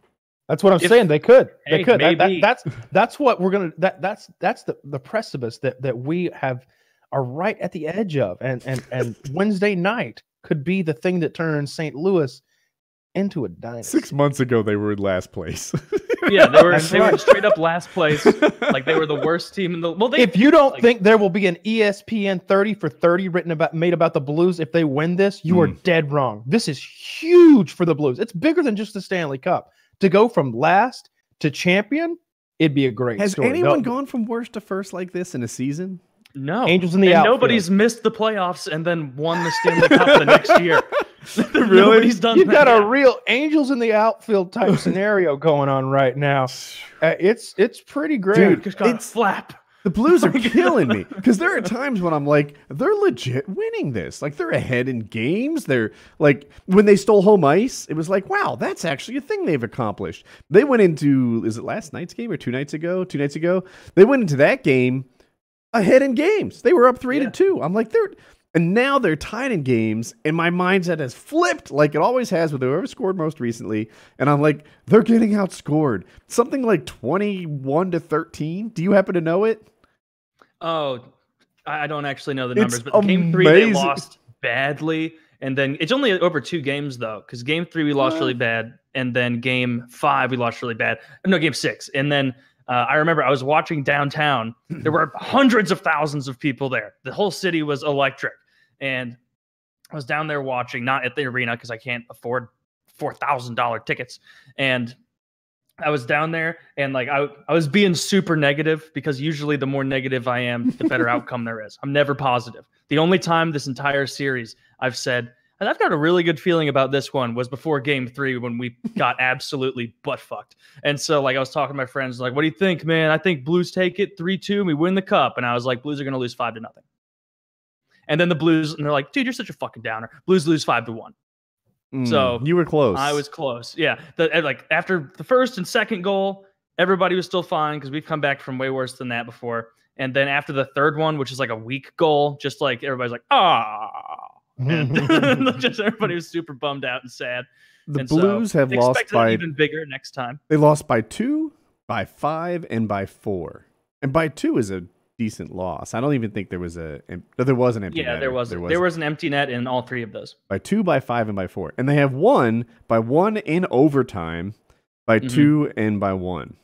That's what I'm If- saying. They could. They Hey, could. That- that- that's that's what we're gonna. That that's that's the the precipice that that we have are right at the edge of, and and and Wednesday night could be the thing that turns St. Louis into a dynasty. Six months ago, they were in last place. yeah, they were That's they were straight up last place. Like they were the worst team in the well. They if you don't like- think there will be an ESPN 30 for 30 written about made about the Blues if they win this, you are Hmm. dead wrong. This is huge for the Blues. It's bigger than just the Stanley Cup. To go from last to champion, it'd be a great Has story. anyone They'll- gone from worst to first like this in a season? no Angels in the and outfield. nobody's missed the playoffs and then won the Stanley Cup the next year. Really? Nobody's done You've that. got a real angels in the outfield type scenario going on right now. Uh, it's it's pretty great. Dude, Just got It's- flap. The Blues oh are killing me because there are times when I'm like, they're legit winning this. Like they're ahead in games. They're like when they stole home ice, it was like, wow, that's actually a thing they've accomplished. They went into is it last night's game or two nights ago? Two nights ago, they went into that game ahead in games. They were up three Yeah. to two. I'm like, they're and now they're tied in games, and my mindset has flipped like it always has with whoever scored most recently. And I'm like, they're getting outscored. Something like 21 to 13. Do you happen to know it? Oh, I don't actually know the It's numbers, but game three they lost badly, and then it's only over two games though, because game three we lost really bad, and then game five we lost really bad. No, game six, and then uh, I remember I was watching downtown. There were hundreds of thousands of people there. The whole city was electric, and I was down there watching, not at the arena because I can't afford four thousand dollar tickets, and I was down there and like I I was being super negative because usually the more negative I am, the better outcome there is. I'm never positive. The only time this entire series I've said and I've got a really good feeling about this one was before game three when we got absolutely butt fucked. And so like I was talking to my friends, like, what do you think, man? I think Blues take it three two, we win the cup. And I was like, Blues are gonna lose five to nothing. And then the Blues, and they're like, dude, you're such a fucking downer. Blues lose five to one. Mm, So, you were close. I was close. Yeah. The, like after the first and second goal, everybody was still fine because we've come back from way worse than that before. And then after the third one, which is like a weak goal, just like everybody's like, ah. And just everybody was super bummed out and sad. The and so Blues have lost by even bigger next time. they lost by two, by five, and by four. And by two is a decent loss. I don't even think there was a no, there was an empty. Yeah, there was there there was was an empty net in all three of those. by two, by five, and by four, and they have one by one in overtime, by Mhm. two, and by one.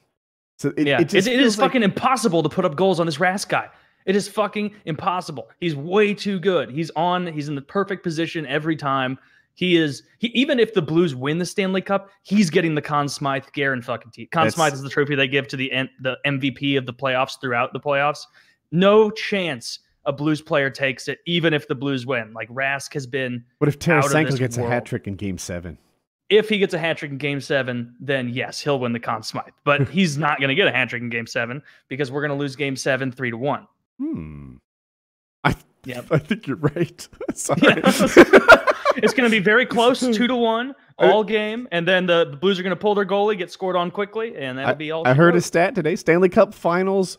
So it, yeah, it, just it, it is like- fucking impossible to put up goals on this Rask guy. It is fucking impossible. He's way too good. He's on. He's in the perfect position every time. He is. He even if the Blues win the Stanley Cup, he's getting the Conn Smythe Garen fucking team. Conn That's- Smythe is the trophy they give to the the MVP of the playoffs throughout the playoffs. No chance a Blues player takes it, even if the Blues win. Like Rask has been. What if Tarasenko gets a hat trick in Game Seven? If he gets a hat trick in Game Seven, then yes, he'll win the Conn Smythe. But he's not going to get a hat trick in Game Seven because we're going to lose Game Seven three to one. Hmm. I Yep. I think you're right. Sorry. It's going to be very close, two to one, all game, and then the, the Blues are going to pull their goalie, get scored on quickly, and that'll be all. I heard a stat today: Stanley Cup Finals,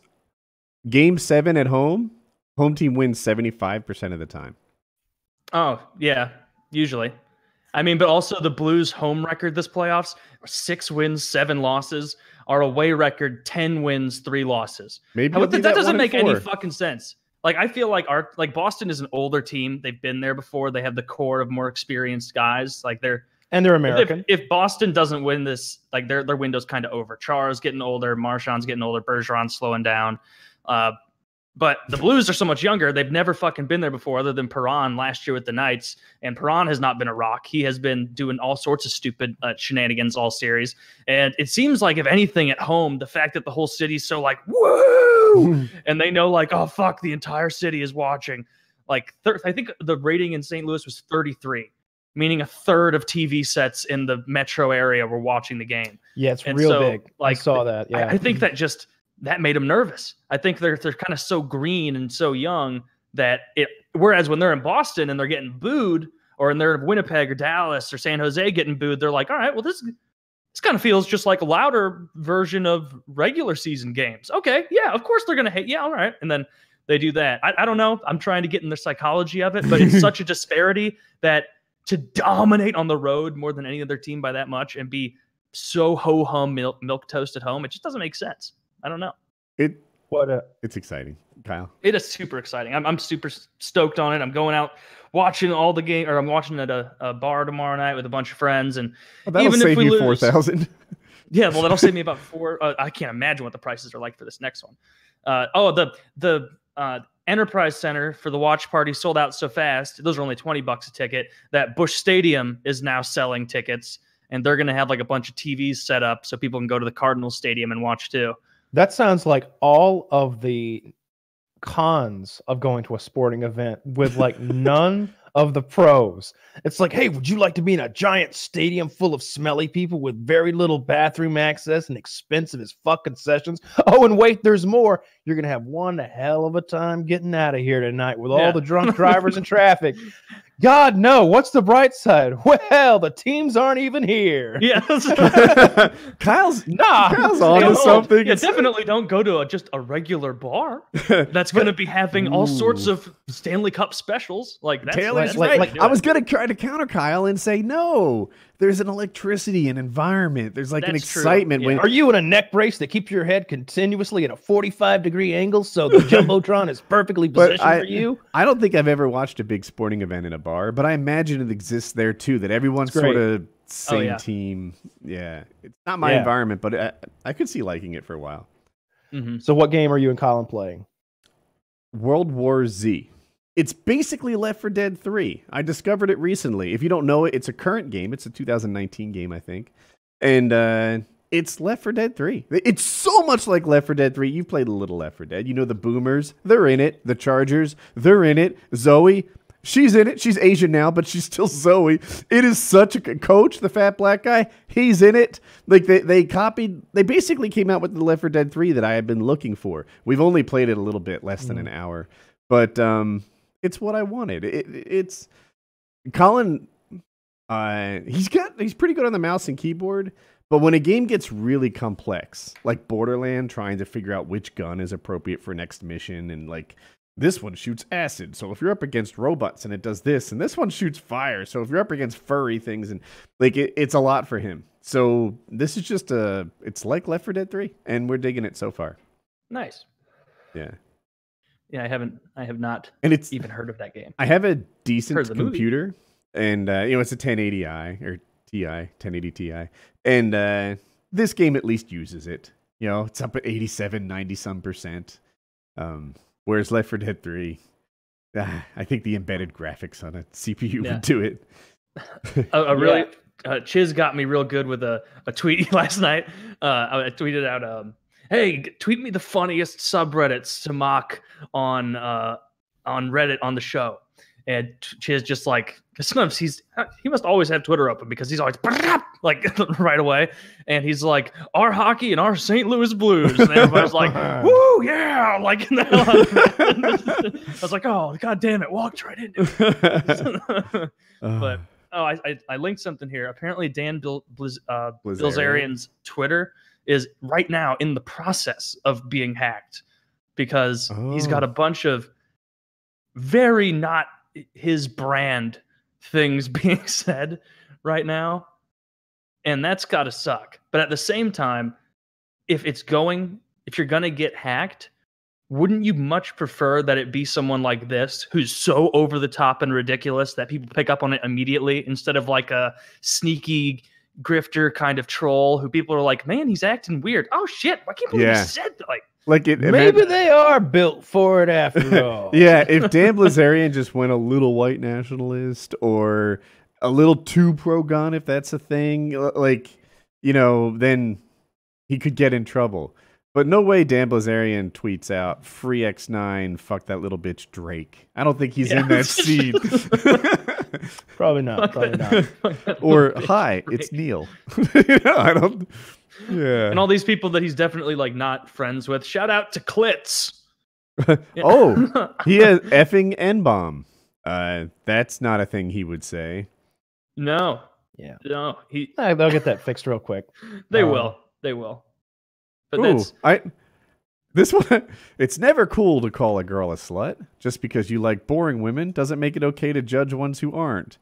Game Seven at home, home team wins seventy five percent of the time. Oh yeah, usually. I mean, but also the Blues' home record this playoffs: six wins, seven losses. Our away record: ten wins, three losses. Maybe How- it'll that, that doesn't make any fucking sense. Like I feel like our like Boston is an older team. They've been there before. They have the core of more experienced guys. Like they're and they're American. If, Boston doesn't win this, like their their window's kind of over. Chara's getting older, Marchand's getting older, Bergeron's slowing down. Uh, but the Blues are so much younger. They've never fucking been there before, other than Perron last year with the Knights. And Perron has not been a rock. He has been doing all sorts of stupid uh, shenanigans all series. And it seems like, if anything, at home, the fact that the whole city's so like, woo, and they know like, oh fuck, the entire city is watching. Like, thir- I think the rating in St. Louis was 33 meaning a third of TV sets in the metro area were watching the game. yeah, it's and real so, big. like, I saw that. I- Yeah, I, think that just that made them nervous. I think they're they're kind of so green and so young that it. Whereas when they're in Boston and they're getting booed, or in they're in Winnipeg or Dallas or San Jose getting booed, they're like, all right, well this this kind of feels just like a louder version of regular season games. Okay, yeah, of course they're gonna hate. Yeah, all right, and then they do that. I, I don't know. I'm trying to get in the psychology of it, but it's such a disparity that to dominate on the road more than any other team by that much and be so ho hum milk, milk toast at home, it just doesn't make sense. I don't know. It what a it's exciting, Kyle. It is super exciting. I'm, I'm super stoked on it. I'm going out watching all the game, or I'm watching at a, a bar tomorrow night with a bunch of friends, and Well, that'll Even if save we you lose- four thousand. Yeah, well, that'll save me about four. Uh, I can't imagine what the prices are like for this next one. Uh, oh, the the uh, Enterprise Center for the watch party sold out so fast. Those are only twenty bucks a ticket. That Busch Stadium is now selling tickets, and they're going to have like a bunch of TVs set up so people can go to the Cardinal Stadium and watch too. That sounds like all of the cons of going to a sporting event with like none of the pros. It's like, hey, would you like to be in a giant stadium full of smelly people with very little bathroom access and expensive as fuck concessions? Oh, and wait, there's more. You're gonna have one hell of a time getting out of here tonight with all Yeah. the drunk drivers and traffic. God no, what's the bright side? Well, the teams aren't even here. Yeah, Kyle's Nah. Kyle's on to something. Yeah, definitely don't go to a, just a regular bar that's going to be having all sorts of Stanley Cup specials. Like that's Taylor's that's like- right. to do I was gonna try to counter Kyle and say no. There's an electricity and environment. There's like an That's true, excitement yeah. when Are you in a neck brace that keeps your head continuously at a 45 degree angle so the jumbotron is perfectly positioned I- for you? I don't think I've ever watched a big sporting event in a bar, but I imagine it exists there too. That everyone's sort of same yeah. team. Yeah, it's not my Yeah. environment, but I, I could see liking it for a while. Mhm. So, what game are you and Colin playing? World War Z. it's basically Left 4 Dead 3. I discovered it recently. If you don't know it, it's a current game. It's a 2019 game, I think. And uh, it's Left 4 Dead 3. It's so much like Left 4 Dead 3. You've played a little Left 4 Dead. You know the boomers, they're in it. The Chargers, they're in it. Zoe, she's in it. She's Asian now, but she's still Zoe. It is such a coach, the fat black guy. He's in it. Like they, they copied, they basically came out with the Left 4 Dead 3 that I have been looking for. We've only played it a little bit, less than Mm. an hour. But um, it's what I wanted. It, it's Colin. Uh, he's got he's pretty good on the mouse and keyboard, but when a game gets really complex, like Borderland, trying to figure out which gun is appropriate for next mission, and like this one shoots acid, so if you're up against robots and it does this, and this one shoots fire, so if you're up against furry things, and like it, it's a lot for him. So this is just a it's like Left 4 Dead 3, and we're digging it so far. Nice. Yeah, Yeah, I haven't. I have not and it's even heard of that game. I have a decent the movie. computer, and uh, you know it's a 1080i or Ti, 1080 Ti, and uh, this game at least uses it. You know, it's up at 87, 90 some percent. Um, whereas Left 4 Dead 3, ah, I think the embedded graphics on a CPU Yeah. would do it. a, a really uh, Chiz got me real good with a, a tweet last night. Uh, I tweeted out, um, "Hey, tweet me the funniest subreddits to mock on uh, on Reddit on the show." And Ch- Chiz just like sometimes he's he must always have Twitter open because he's always like right away, and he's like our hockey and our St. Louis Blues, and everybody's like, "Woo, yeah!" Like the hell out of it. I was like, "Oh, god damn it, walked right into it." but oh, I, I I linked something here. Apparently, Dan Bil, Blizz, uh. Bilzerian's Twitter is right now in the process of being hacked because he's got Oh. a bunch of very not his brand things being said right now, and that's got to suck. But at the same time, if it's going, if you're gonna get hacked. Wouldn't you much prefer that it be someone like this who's so over the top and ridiculous that people pick up on it immediately instead of like a sneaky grifter kind of troll who people are like, man, he's acting weird. Oh shit, I can't believe Yeah. he said that. Like, like it, Maybe they are built for it after all. yeah, if Dan Bilzerian just went a little white nationalist or a little too pro gun, if that's a thing, uh, like, you know, then he could get in trouble. But no way Dan Bilzerian tweets out free X9, fuck that little bitch Drake. I don't think he's in that scene. Probably not. Probably not. or hi, it's Neil. you know, I don't. Yeah. and all these people that he's definitely like not friends with. Shout out to Klitz. Oh, he has effing N bomb. Uh, that's not a thing he would say. no, Yeah. no, he. Eh, They'll get that fixed real quick. They Uh, will. They will. But Ooh, that's I this one it's never cool to call a girl a slut. Just because you like boring women doesn't make it okay to judge ones who aren't.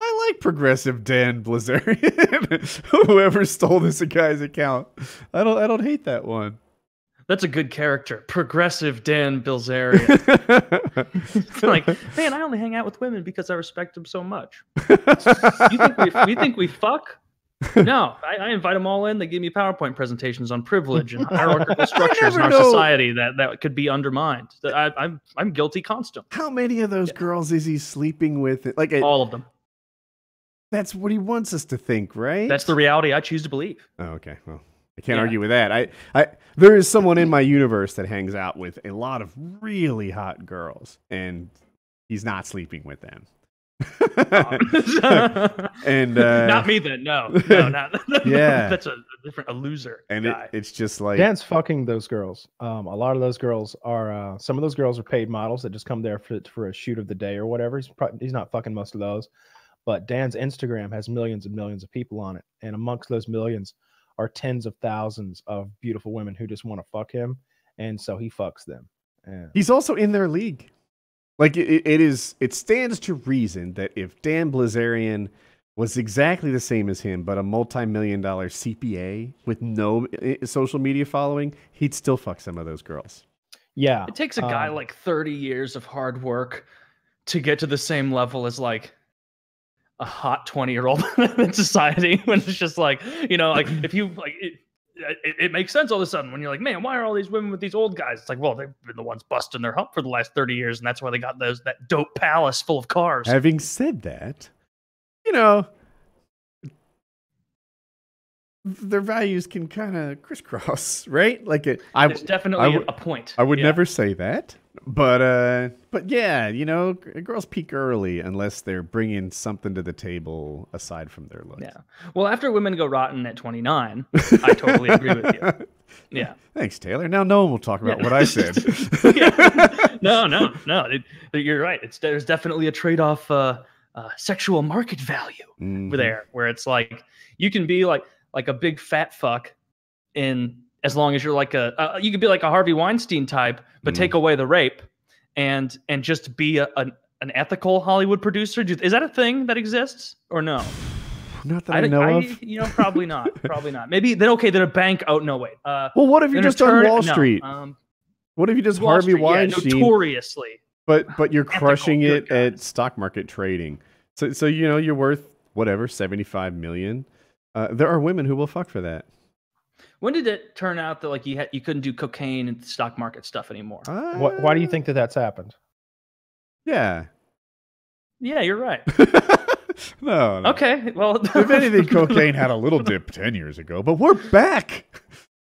I like progressive Dan Bilzerian. Whoever stole this guy's account. I don't I don't hate that one. that's a good character. Progressive Dan Bilzerian. like, man, I only hang out with women because I respect them so much. You think we, we think we fuck? No, I, I invite them all in. They give me PowerPoint presentations on privilege and hierarchical structures in our know. society that, that could be undermined. That I, I'm I'm guilty constantly. How many of those girls is he sleeping with? Like it, All of them. that's what he wants us to think, right? That's the reality I choose to believe. Oh, okay. Well, I can't Yeah. argue with that. I, I, there is someone in my universe that hangs out with a lot of really hot girls, and he's not sleeping with them. and uh, not me then. No, no, not. Yeah. that's a, a different a loser and it, it's just like Dan's fucking those girls. Um, a lot of those girls are. Uh, some of those girls are paid models that just come there for for a shoot of the day or whatever. He's probably, he's not fucking most of those, but Dan's Instagram has millions and millions of people on it, and amongst those millions are tens of thousands of beautiful women who just want to fuck him, and so he fucks them. And he's also in their league. Like it, it is, it stands to reason that if Dan Bilzerian was exactly the same as him, but a multi-million dollar CPA with no eh, social media following, he'd still fuck some of those girls. yeah, It takes a guy um, like 30 years of hard work to get to the same level as like a hot 20 year old in society when it's just like, you know, like if you like, it, it, makes sense all of a sudden when you're like, man, why are all these women with these old guys? It's like, well, they've been the ones busting their hump for the last 30 years, and that's why they got those that dope palace full of cars. Having said that, you know, their values can kind of crisscross, right? Like it, I, There's definitely I a point. I would Yeah. never say that, but uh, but yeah, you know, girls peak early unless they're bringing something to the table aside from their looks. Yeah. Well, after women go rotten at 29, I totally agree with you. Yeah. Thanks, Taylor. Now no one will talk about Yeah. what I said. Yeah. no, no, no. It, you're right. It's there's definitely a trade-off uh, uh, sexual market value Mhm. over there, where it's like you can be like like a big fat fuck in as long as you're like a uh, you could be like a Harvey Weinstein type, but Mm. take away the rape and and just be a, an an ethical Hollywood producer. Do, is that a thing that exists or no? Not that I, don't- know I- of. You know, probably not. Probably not. Maybe then. Okay, then a bank. Oh no, wait. Uh, Well, what if you're just on attorney- Wall no, Street? um, what if you just Wall Harvey Street, yeah, Weinstein, notoriously. but but you're Ethical, crushing it at stock market trading? So so you know you're worth whatever seventy five million. Uh, there are women who will fuck for that. When did it turn out that like you had you couldn't do cocaine and stock market stuff anymore? Wh- why do you Uh, think that that's happened? Yeah. yeah, you're right. no, no. Okay, well, If anything, cocaine had a little dip ten years ago, but we're back.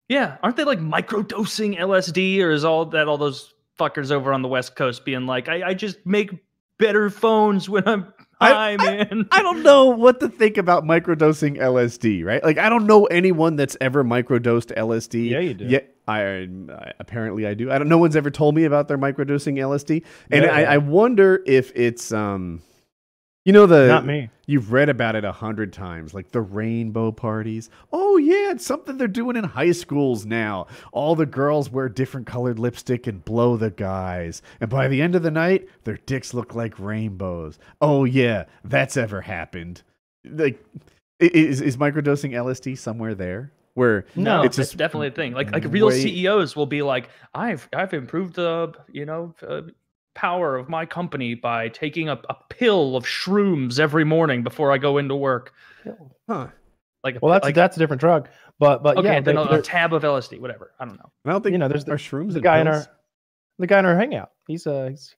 Yeah, aren't they like microdosing LSD, or is all that all those fuckers over on the West Coast being like, I, I just make better phones when I'm I- high, man. I don't know what to think about microdosing LSD, right? Like, I don't know anyone that's ever microdosed LSD. Yeah, you do. Yeah, I, I apparently I do. I don't. No one's ever told me about their microdosing LSD, and Yeah, I. I wonder if it's um, you know the Not me. You've read about it a hundred times, like the rainbow parties. Oh yeah, it's something they're doing in high schools now. All the girls wear different colored lipstick and blow the guys, and by the end of the night, their dicks look like rainbows. Oh yeah, that's ever happened. Like, is is microdosing LSD somewhere there where No, it's it's just definitely a thing. Like like real way- CEOs will be like, I've I've improved the you know uh, power of my company by taking a, a pill of shrooms every morning before I go into work. Huh. Like a Well, that's like, that's a different drug. But but okay, yeah, then they- a, a tab of LSD, whatever. I don't know. I don't think you know, there's the- are shrooms the and guy in our the guy in our hangout. He's uh he's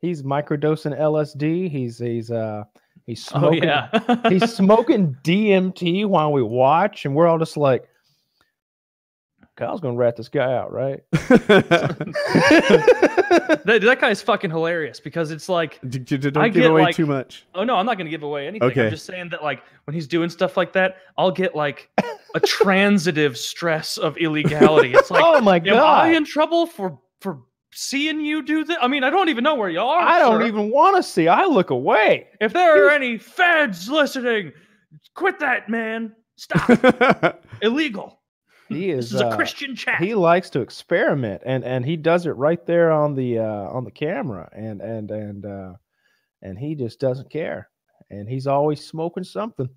he's microdosing LSD. He's he's uh he's Oh yeah, he's smoking DMT while we watch, and we're all just like, Kyle's gonna rat this guy out, right? that, that guy's fucking hilarious because it's like, D- d- d- I Don't give away like- too much. oh no, I'm not gonna give away anything. Okay. I'm just saying that like when he's doing stuff like that, I'll get like a transitive stress of illegality. It's like, oh my god, am I in trouble for for seeing you do this? I mean, I don't even know where you are. I don't sir. even want to see. I look away. If there are any feds listening, quit that, man. Stop. Illegal. He This is, is a uh, Christian chat. He likes to experiment, and and he does it right there on the uh, on the camera, and and and uh, and he just doesn't care, and he's always smoking something.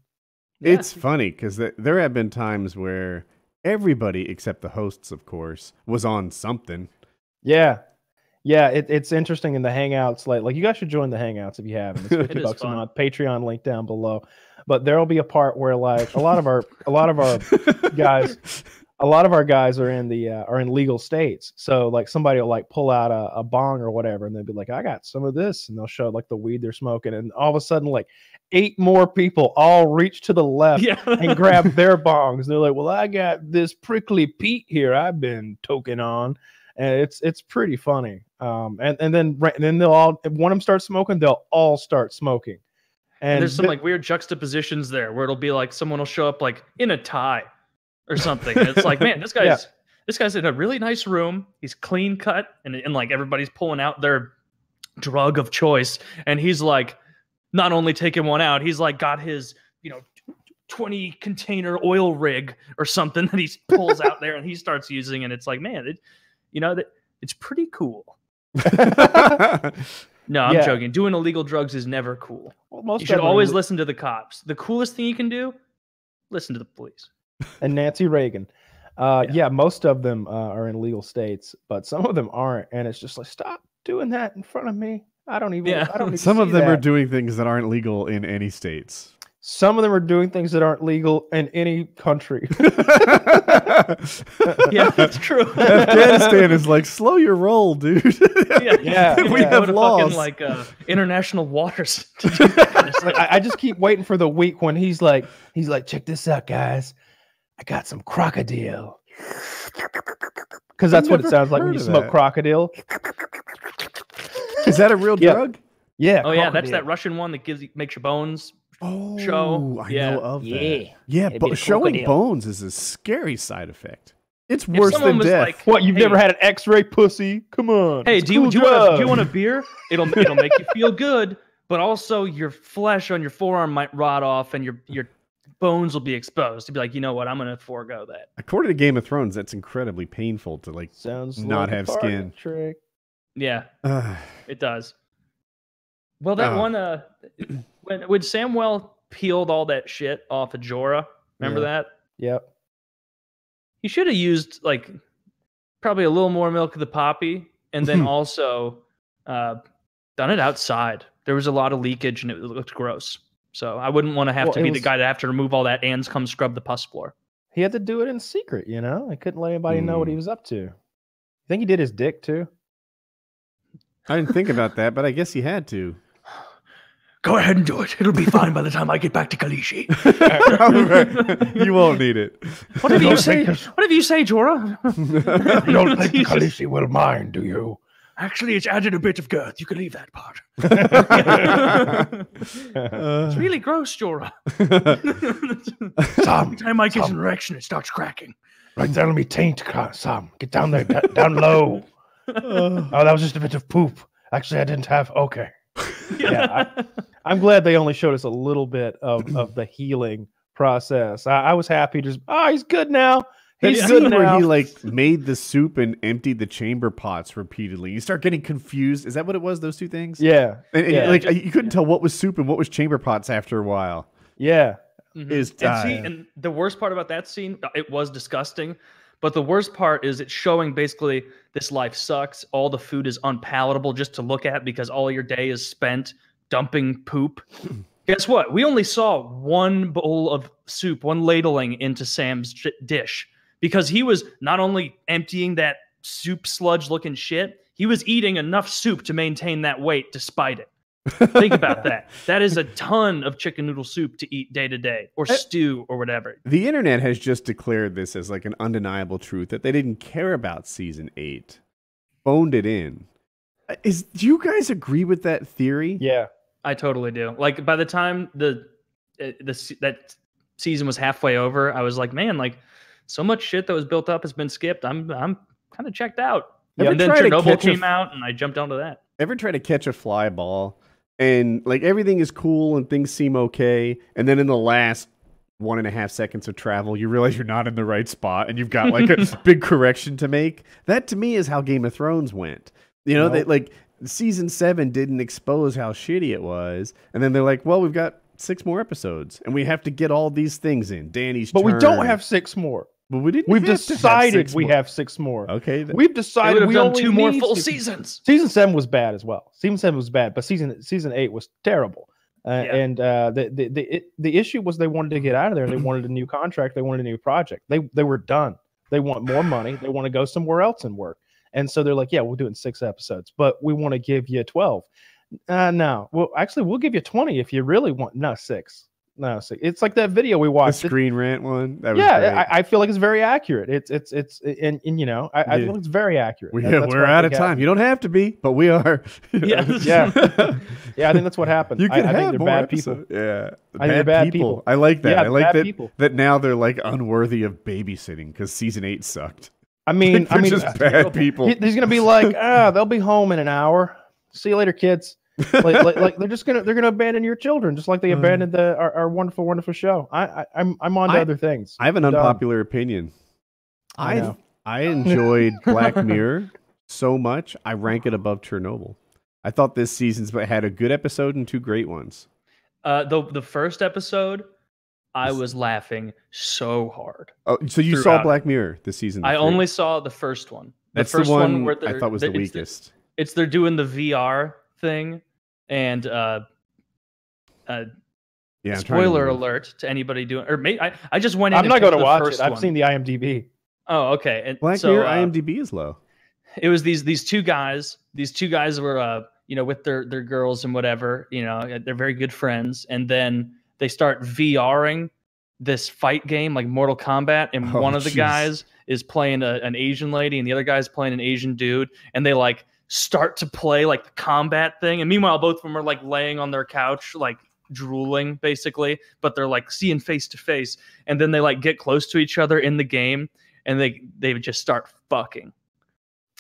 Yeah. It's funny because th- there have been times where everybody except the hosts, of course, was on something. Yeah. Yeah, it, it's interesting in the Hangouts. Like, like you guys should join the Hangouts if you haven't. It's fifty is bucks a month. Patreon link down below. But there'll be a part where, like, a lot of our, a lot of our guys, a lot of our guys are in the uh, are in legal states. So, like, somebody will like pull out a, a bong or whatever, and they'll be like, "I got some of this," and they'll show like the weed they're smoking, and all of a sudden, like, eight more people all reach to the left yeah. and grab their bongs. They're like, "Well, I got this prickly Pete here. I've been toking on." and it's it's pretty funny. Um, and and then and then they'll all if one of them starts smoking, they'll all start smoking. And there's some thi- like weird juxtapositions there where it'll be like someone will show up like in a tie or something. And it's like, man, this guy's Yeah. this guy's in a really nice room. He's clean cut and, and like everybody's pulling out their drug of choice. And he's like not only taking one out, he's like got his, you know, 20 container oil rig or something that he pulls out there and he starts using. And it's like, man, it you know, that it's pretty cool. No, I'm Yeah. joking. Doing illegal drugs is never cool. well, most You should always li- listen to the cops. The coolest thing you can do, listen to the police. And Nancy Reagan. Uh, Yeah. yeah. most of them uh, are in legal states, but some of them aren't, and it's just like stop doing that in front of me. I don't even. Yeah. I don't. Need to Some of see them are doing things that aren't legal in any states. some of them are doing things that aren't legal in any country. Yeah, that's true. Afghanistan is like, slow your roll, dude. yeah, Yeah, we yeah. Have laws. fucking like uh, international waters. to do that kind of like. I, I just keep waiting for the week when he's like, he's like, check this out, guys. I got some crocodile. Because that's what it sounds like when you smoke that. crocodile. is that a real Yeah. drug? Yeah. oh yeah, that's that. Russian one that gives you makes your bones. Oh, Show. I Yeah. know of that. Yeah. Yeah, It'd but showing crocodile. bones is a scary side effect. It's worse than death. like, What you've Hey. never had an X-ray pussy? Come on. Hey, it's a do you cool do you want a, do you want a beer? It'll it'll make you feel good, but also your flesh on your forearm might rot off and your your bones will be exposed. To be like, you know what, I'm gonna forego that. According to Game of Thrones, that's incredibly painful to like. Sounds not like have skin. Trick. Yeah, Uh, it does. Well, that Oh. one uh, when when Samwell peeled all that shit off of Jorah, remember Yeah. that? Yep. He should have used like probably a little more milk of the poppy, and then also uh, done it outside. There was a lot of leakage, and it looked gross. So I wouldn't want to have Well, to be was- the guy to have to remove all that and come scrub the pus floor. He had to do it in secret, you know? He couldn't let anybody know what Hmm. he was up to. You think he did his dick too? I didn't think about that, but I guess he had to. Go ahead and do it. It'll be fine by the time I get back to Khaleesi. you won't need it. Whatever you say, think there's- whatever you say, Jorah. You don't think Jesus. Khaleesi will mind, do you? Actually, it's added a bit of girth. You can leave that part. It's really gross, Jorah. Sam, Every time I get Sam. an erection, it starts cracking. right down on me taint, Ca- Sam. Get down there, da- down low. uh, Oh, that was just a bit of poop. Actually, I didn't have. Okay. Yeah, I'm glad they only showed us a little bit of, of the healing process. I, I was happy. Just oh, he's good now. That's He's good good where now. he like made the soup and emptied the chamber pots repeatedly. You start getting confused. Is that what it was? Those two things? Yeah, And, and, Yeah. like you couldn't tell what was soup and what was chamber pots after a while. yeah. Mhm. Is and see, and the worst part about that scene, uh, it was disgusting. But the worst part is it's showing basically this life sucks. All the food is unpalatable just to look at because all your day is spent dumping poop. Guess what? We only saw one bowl of soup, one ladling into Sam's dish because he was not only emptying that soup sludge looking shit, he was eating enough soup to maintain that weight despite it. Think about that. That is a ton of chicken noodle soup to eat day to day, or Eh. stew, or whatever. The internet has just declared this as like an undeniable truth that they didn't care about season eight, phoned it in. Uh, Is do you guys agree with that theory? Yeah. I totally do. Like by the time the uh, the that season was halfway over, I was like, man, like so much shit that was built up has been skipped. I'm I'm kind of checked out. Ever and then try to Chernobyl catch a came out, and I jumped onto that. Ever try to catch a fly ball and like everything is cool and things seem okay, and then in the last one and a half seconds of travel, you realize you're not in the right spot and you've got like a big correction to make. That to me is how Game of Thrones went. You know, they like season seven didn't expose how shitty it was, and then they're like, well, we've got six more episodes and we have to get all these things in. Danny's But we don't have six more. But we didn't. We've have to have decided we more. have six more. Okay. then. We've decided would have we done only two more full six- seasons. Season seven was bad as well. Season seven was bad, but season season eight was terrible. Uh, Yeah. And uh, the the the, it, the issue was they wanted to get out of there. They wanted a new contract. They wanted a new project. They they were done. They want more money. They want to go somewhere else and work. And so they're like, yeah, we'll do it in six episodes, but we want to give you twelve. Uh, no, well, actually, we'll give you twenty if you really want. No, six. No, six. It's like that video we the watched. It- screen rant one. That was yeah. I, I feel like it's very accurate. It's it's it's and, and you know, I, I Yeah. feel it's very accurate. We, that, we're out of time. happened. You don't have to be, but we are. Yeah. Yeah. Yeah, I think that's what happened. You I, can I think have they're more bad episodes. people. Yeah, I think they're bad people. I like that. Yeah, I like that. people. That now they're like unworthy of babysitting because season eight sucked. I mean, I They're mean, just uh, bad people. he- he's gonna be like, ah, they'll be home in an hour. See you later, kids. Like, like, like they're just gonna they're gonna abandon your children just like they Uh. abandoned the our, our wonderful wonderful show. I, I I'm I'm on to I- other things. I have an Done. unpopular opinion. I I. I enjoyed Black Mirror so much. I rank it above Chernobyl. I thought this season's but had a good episode and two great ones. Uh, the the first episode, I was laughing so hard. Oh, so you saw Black Mirror this season? I three. only saw the first one. The That's first the one, where I thought was the it's weakest. it's they're doing the VR thing, and uh, uh, Yeah, I'm to Spoiler alert to anybody doing, or may, I, I just went in. I'm not going to watch it. I've one. seen the IMDb. Oh, okay. And Black so, Mirror uh, IMDb is low. it was these these two guys. These two guys were, uh, you know, with their their girls and whatever. You know, they're very good friends, and then they start VRing this fight game like Mortal Kombat, and Oh, one of the jeez. guys is playing a, an Asian lady, and the other guy's playing an Asian dude, and they like start to play like the combat thing, and meanwhile both of them are like laying on their couch like drooling basically. But they're like seeing face to face. And then they like get close to each other in the game and they they just start fucking.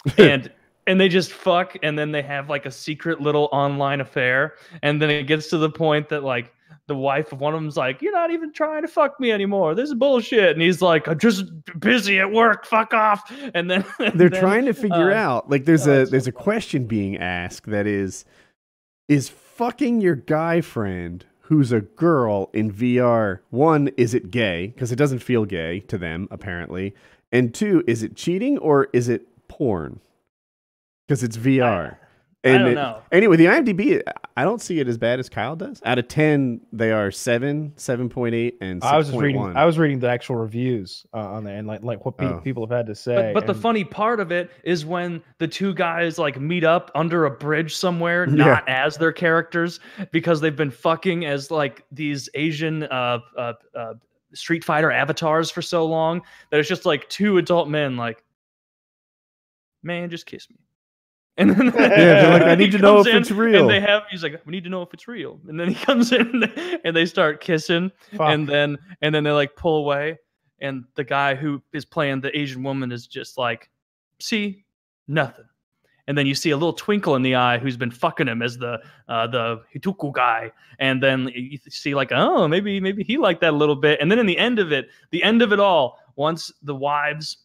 And and they just fuck and then they have like a secret little online affair. And then it gets to the point that like the wife of one of them's like you're not even trying to fuck me anymore. This is bullshit. And he's like i'm just busy at work. Fuck off. And then They're then- trying to figure uh, out like there's oh, a there's a question being asked that is is fucking your guy friend who's a girl in VR one is it gay? Because it doesn't feel gay to them apparently. And two is it cheating or is it porn? Because it's VR I don't it- know. anyway the IMDb I don't see it as bad as Kyle does out of 10 they are 7 7.8 and 6.1 I was just reading. I was reading the actual reviews uh, on there and like like what pe- Oh. people have had to say. But, but the funny part of it is when the two guys like meet up under a bridge somewhere, Yeah. not as their characters, because they've been fucking as like these Asian uh, uh, uh, Street Fighter avatars for so long that it's just like two adult men like, man, just kiss me. And then they're like, "I need to know if it's real." And they have he's like, we need to know if it's real. And then he comes in and they start kissing Fuck. and then and then they like pull away and the guy who is playing the asian woman is just like see nothing and then you see a little twinkle in the eye who's been fucking him as the uh, the hituku guy and then you see like oh maybe maybe he liked that a little bit and then in the end of it the end of it all once the wives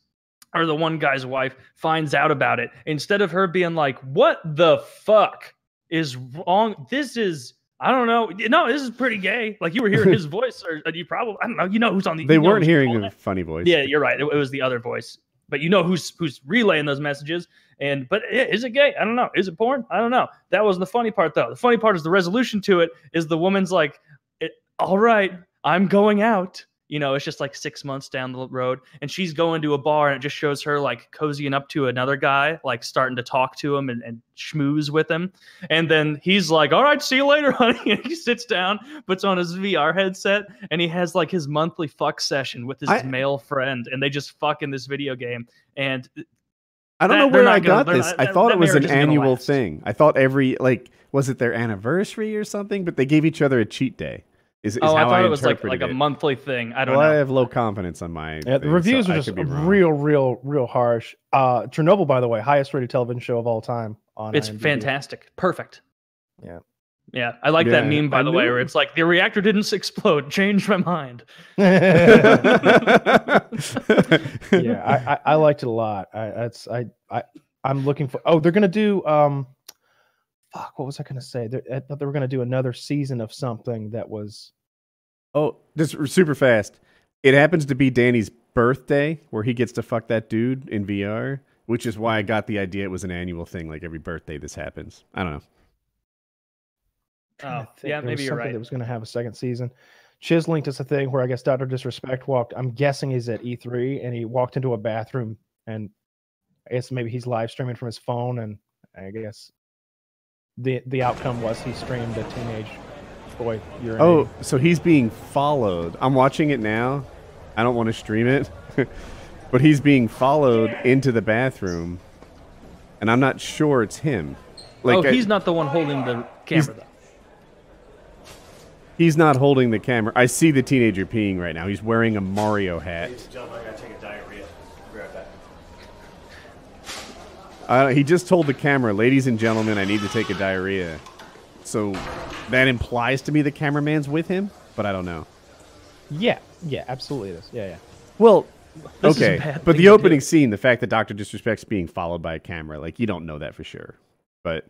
or the one guy's wife finds out about it instead of her being like what the fuck is wrong this is I don't know. No, this is pretty gay. Like you were hearing his voice, or uh, you probably I don't know. You know who's on the. they weren't hearing a funny voice Yeah, you're right. It, it was the other voice, but you know who's who's relaying those messages. And but i- is it gay? I don't know. Is it porn? I don't know. That wasn't the funny part though. The funny part is the resolution to it is the woman's like, "All right, I'm going out." You know, it's just like six months down the road, and she's going to a bar, and it just shows her like cozying up to another guy, like starting to talk to him and, and schmooze with him. And then he's like, "All right, see you later, honey." And he sits down, puts on his VR headset, and he has like his monthly fuck session with his I- male friend, and they just fuck in this video game. And I don't That- know where I gonna- got this. not- I that- thought that it was an gonna annual thing. I thought every like was it their anniversary or something? But they gave each other a cheat day. Is, is oh, I how thought it was like like a monthly thing. I don't well, I have low confidence on my. Yeah, the thing, reviews so are just could be wrong. real, real, real harsh. Uh, Chernobyl, by the way, highest rated television show of all time. On It's IMDb. fantastic, perfect. Yeah. Yeah, I like that meme by I the way, where it's like the reactor didn't explode. Changed my mind. yeah, I, I, I liked it a lot. I that's I I I'm looking for. Oh, they're gonna do um, fuck. What was I gonna say? They're, I thought they were gonna do another season of something that was. Oh, just r- super fast. It happens to be Danny's birthday where he gets to fuck that dude in VR, which is why I got the idea it was an annual thing. Like every birthday, this happens. I don't know. trying Oh, think. yeah, was maybe you're right. That was gonna have a second season. Chiz linked us a thing where I guess Doctor Disrespect walked. I'm guessing he's at E3 and he walked into a bathroom and I guess maybe he's live streaming from his phone and I guess the the outcome was he streamed a teenage boy urinating. Oh, so he's being followed. I'm watching it now. I don't want to stream it, but he's being followed into the bathroom, and I'm not sure it's him. Like oh, I- he's not the one holding the camera though. he's not holding the camera. I see the teenager peeing right now. He's wearing a Mario hat. Gentlemen, I gotta take a diarrhea. I'll be right back. Uh, he just told the camera, "Ladies and gentlemen, I need to take a diarrhea." So that implies to me the cameraman's with him, but I don't know. yeah, yeah, absolutely it is. Yeah, yeah. Well, This is a okay, bad but the to opening do. scene, the fact that Doctor Disrespect's being followed by a camera, like you don't know that for sure. But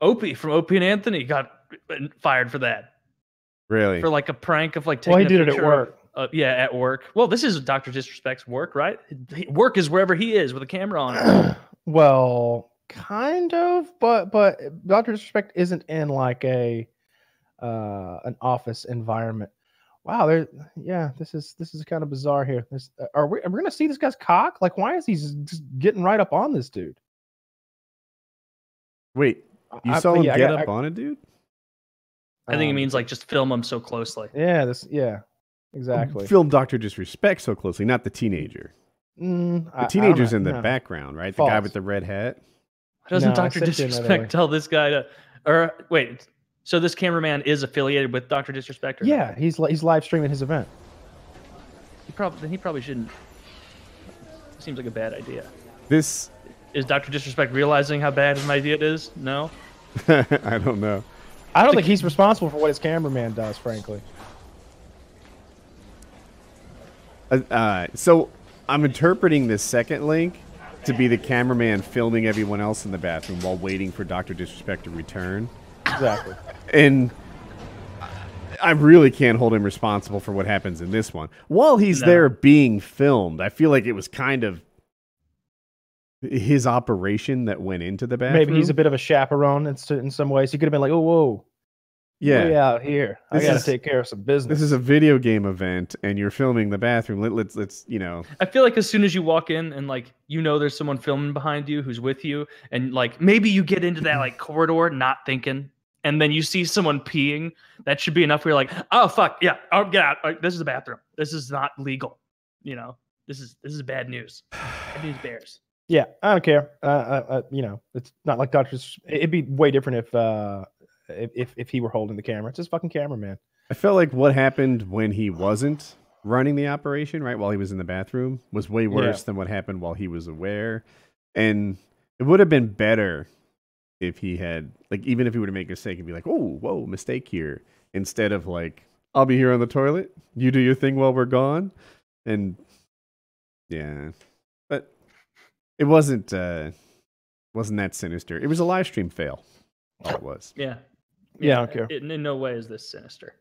Opie from Opie and Anthony got fired for that. really, For like a prank of like taking Well, he a did it at picture of- work. Uh, yeah, at work. Well, this is Doctor Disrespect's work, right? He- Work is wherever he is with a camera on. Well, kind of, but but Doctor Disrespect isn't in like a uh, an office environment. Wow, there. Yeah, this is this is kind of bizarre here. This, uh, are we are we gonna see this guy's cock? Like, why is he just just getting right up on this dude? Wait, you I- saw him yeah, get got- up on it, dude? I think it um, means like just film them so closely. Yeah, this. Yeah, exactly. Film Doctor Disrespect so closely, not the teenager. Mm, The I- I teenager's know, in the no. background, right? The guy with the red hat. Doesn't No, Doctor sent you another Disrespect tell this guy to? Or wait, so this cameraman is affiliated with Doctor Disrespect? Or not? Yeah, he's he's live streaming his event. He probably then he probably shouldn't. Seems like a bad idea. This, Is Doctor Disrespect realizing how bad an idea it is? No. I don't know. I don't think he's responsible for what his cameraman does, frankly. Uh, uh, so I'm interpreting this second link to be the cameraman filming everyone else in the bathroom while waiting for Doctor Disrespect to return, Exactly. and I really can't hold him responsible for what happens in this one. While he's No. there being filmed, I feel like it was kind of his operation that went into the bathroom. Maybe he's a bit of a chaperone in, in some ways. He could have been like, "Oh, whoa, yeah. way out here. I got to is- take care of some business." This is a video game event, and you're filming the bathroom. Let, let's let's you know. I feel like as soon as you walk in and like you know there's someone filming behind you who's with you, and like maybe you get into that like corridor not thinking, and then you see someone peeing. That should be enough. Where you're like, oh fuck, yeah, oh get out. Uh, This is a bathroom. This is not legal. You know, this is this is bad news. Bad news bears. yeah, I don't care. Uh, uh, uh, you know, it's not like Doctor's. It'd be way different if uh, if, if if he were holding the camera. It's his fucking cameraman. I felt like what happened when he wasn't running the operation, right, while he was in the bathroom, was way worse than what happened while he was aware. And it would have been better if he had, like, even if he were to make a mistake and be like, oh, whoa, mistake here, instead of like, I'll be here on the toilet, you do your thing while we're gone. And yeah, but it wasn't, uh, wasn't that sinister. It was a live stream fail. All it was. Yeah. Yeah, I don't care. In, in no way is this sinister.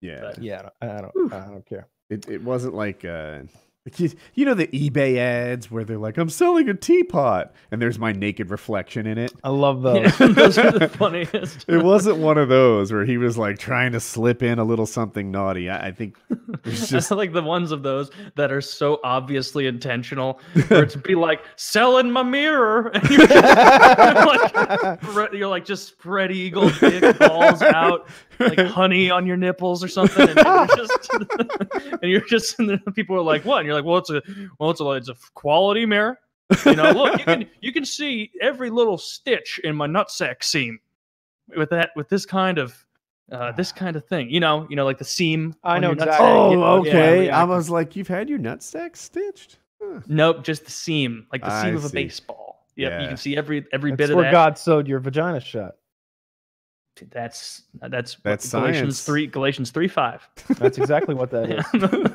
Yeah. But- Yeah, I don't. I don't, I don't care. It it wasn't like uh like you, you know the eBay ads where they're like I'm selling a teapot and there's my naked reflection in it. I love those. Yeah, those are the funniest. It wasn't one of those where he was like trying to slip in a little something naughty. I, I think it's just like the ones of those that are so obviously intentional, where it's be like selling my mirror, and you're just, like, you're like just spread eagle dick balls out, like honey on your nipples or something, and you're just and you're just and people are like, what? And you're like, well, it's a well, it's a it's a quality mirror. You know, look, you can you can see every little stitch in my nutsack seam with that with this kind of. Uh, this kind of thing, you know, you know, like the seam. I know your exactly. Oh, okay. yeah. I was like, you've had your nutsack stitched? Huh. Nope, just the seam, like the I seam of a baseball. Yep, you can see every every That's bit of where that. God sewed your vagina shut. That's that's That's Galatians science. three Galatians three five. That's exactly what that is.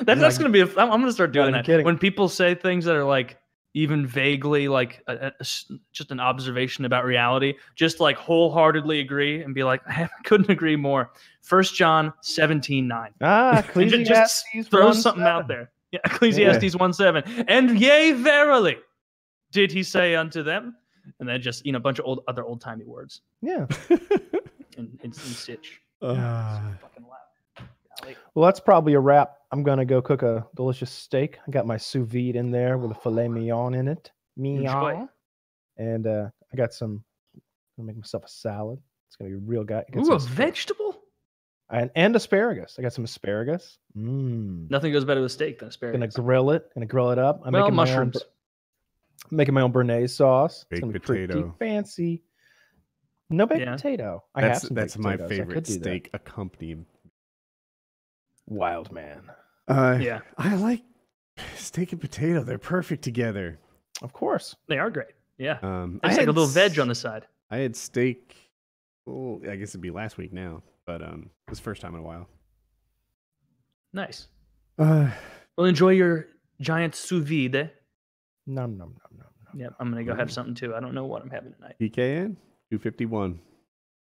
that, that's like- gonna be. A, I'm, I'm gonna start doing even that kidding. when people say things that are like even vaguely like a, a- a s- just an observation about reality. Just like wholeheartedly agree and be like, I couldn't agree more. First John seventeen nine. Ah, Ecclesiastes just throw 1:7. something out there. Yeah, Ecclesiastes one seven. And yea, verily, did he say unto them? And then just you know a bunch of old other old timey words Yeah. and, in, in stitch. Uh, Well, that's probably a wrap. I'm gonna go cook a delicious steak. I got my sous vide in there with a filet mignon in it. Mignon. And uh, I got some. I'm gonna make myself a salad. It's gonna be real guy. Ooh, a vegetable? and, and asparagus. I got some asparagus. Mmm. Nothing goes better with steak than asparagus. Gonna grill it. Gonna grill it up. I'm well, making my own mushrooms. br- making my own béarnaise sauce. It's Baked gonna be pretty potato. fancy. No baked Yeah. potato. I have that's some that's baked my potatoes. Favorite do that. steak accompaniment. Wild man. Uh, Yeah, I like steak and potato. They're perfect together. Of course. they are great. Yeah, Um, I it's like a little veg on the side. I had steak. Well, I guess it'd be last week now, but um, it was the first time in a while. Nice. Uh, Well, enjoy your giant sous vide. Nom nom nom nom nom. Yep, I'm gonna go have something too. I don't know what I'm having tonight. PKN two fifty one.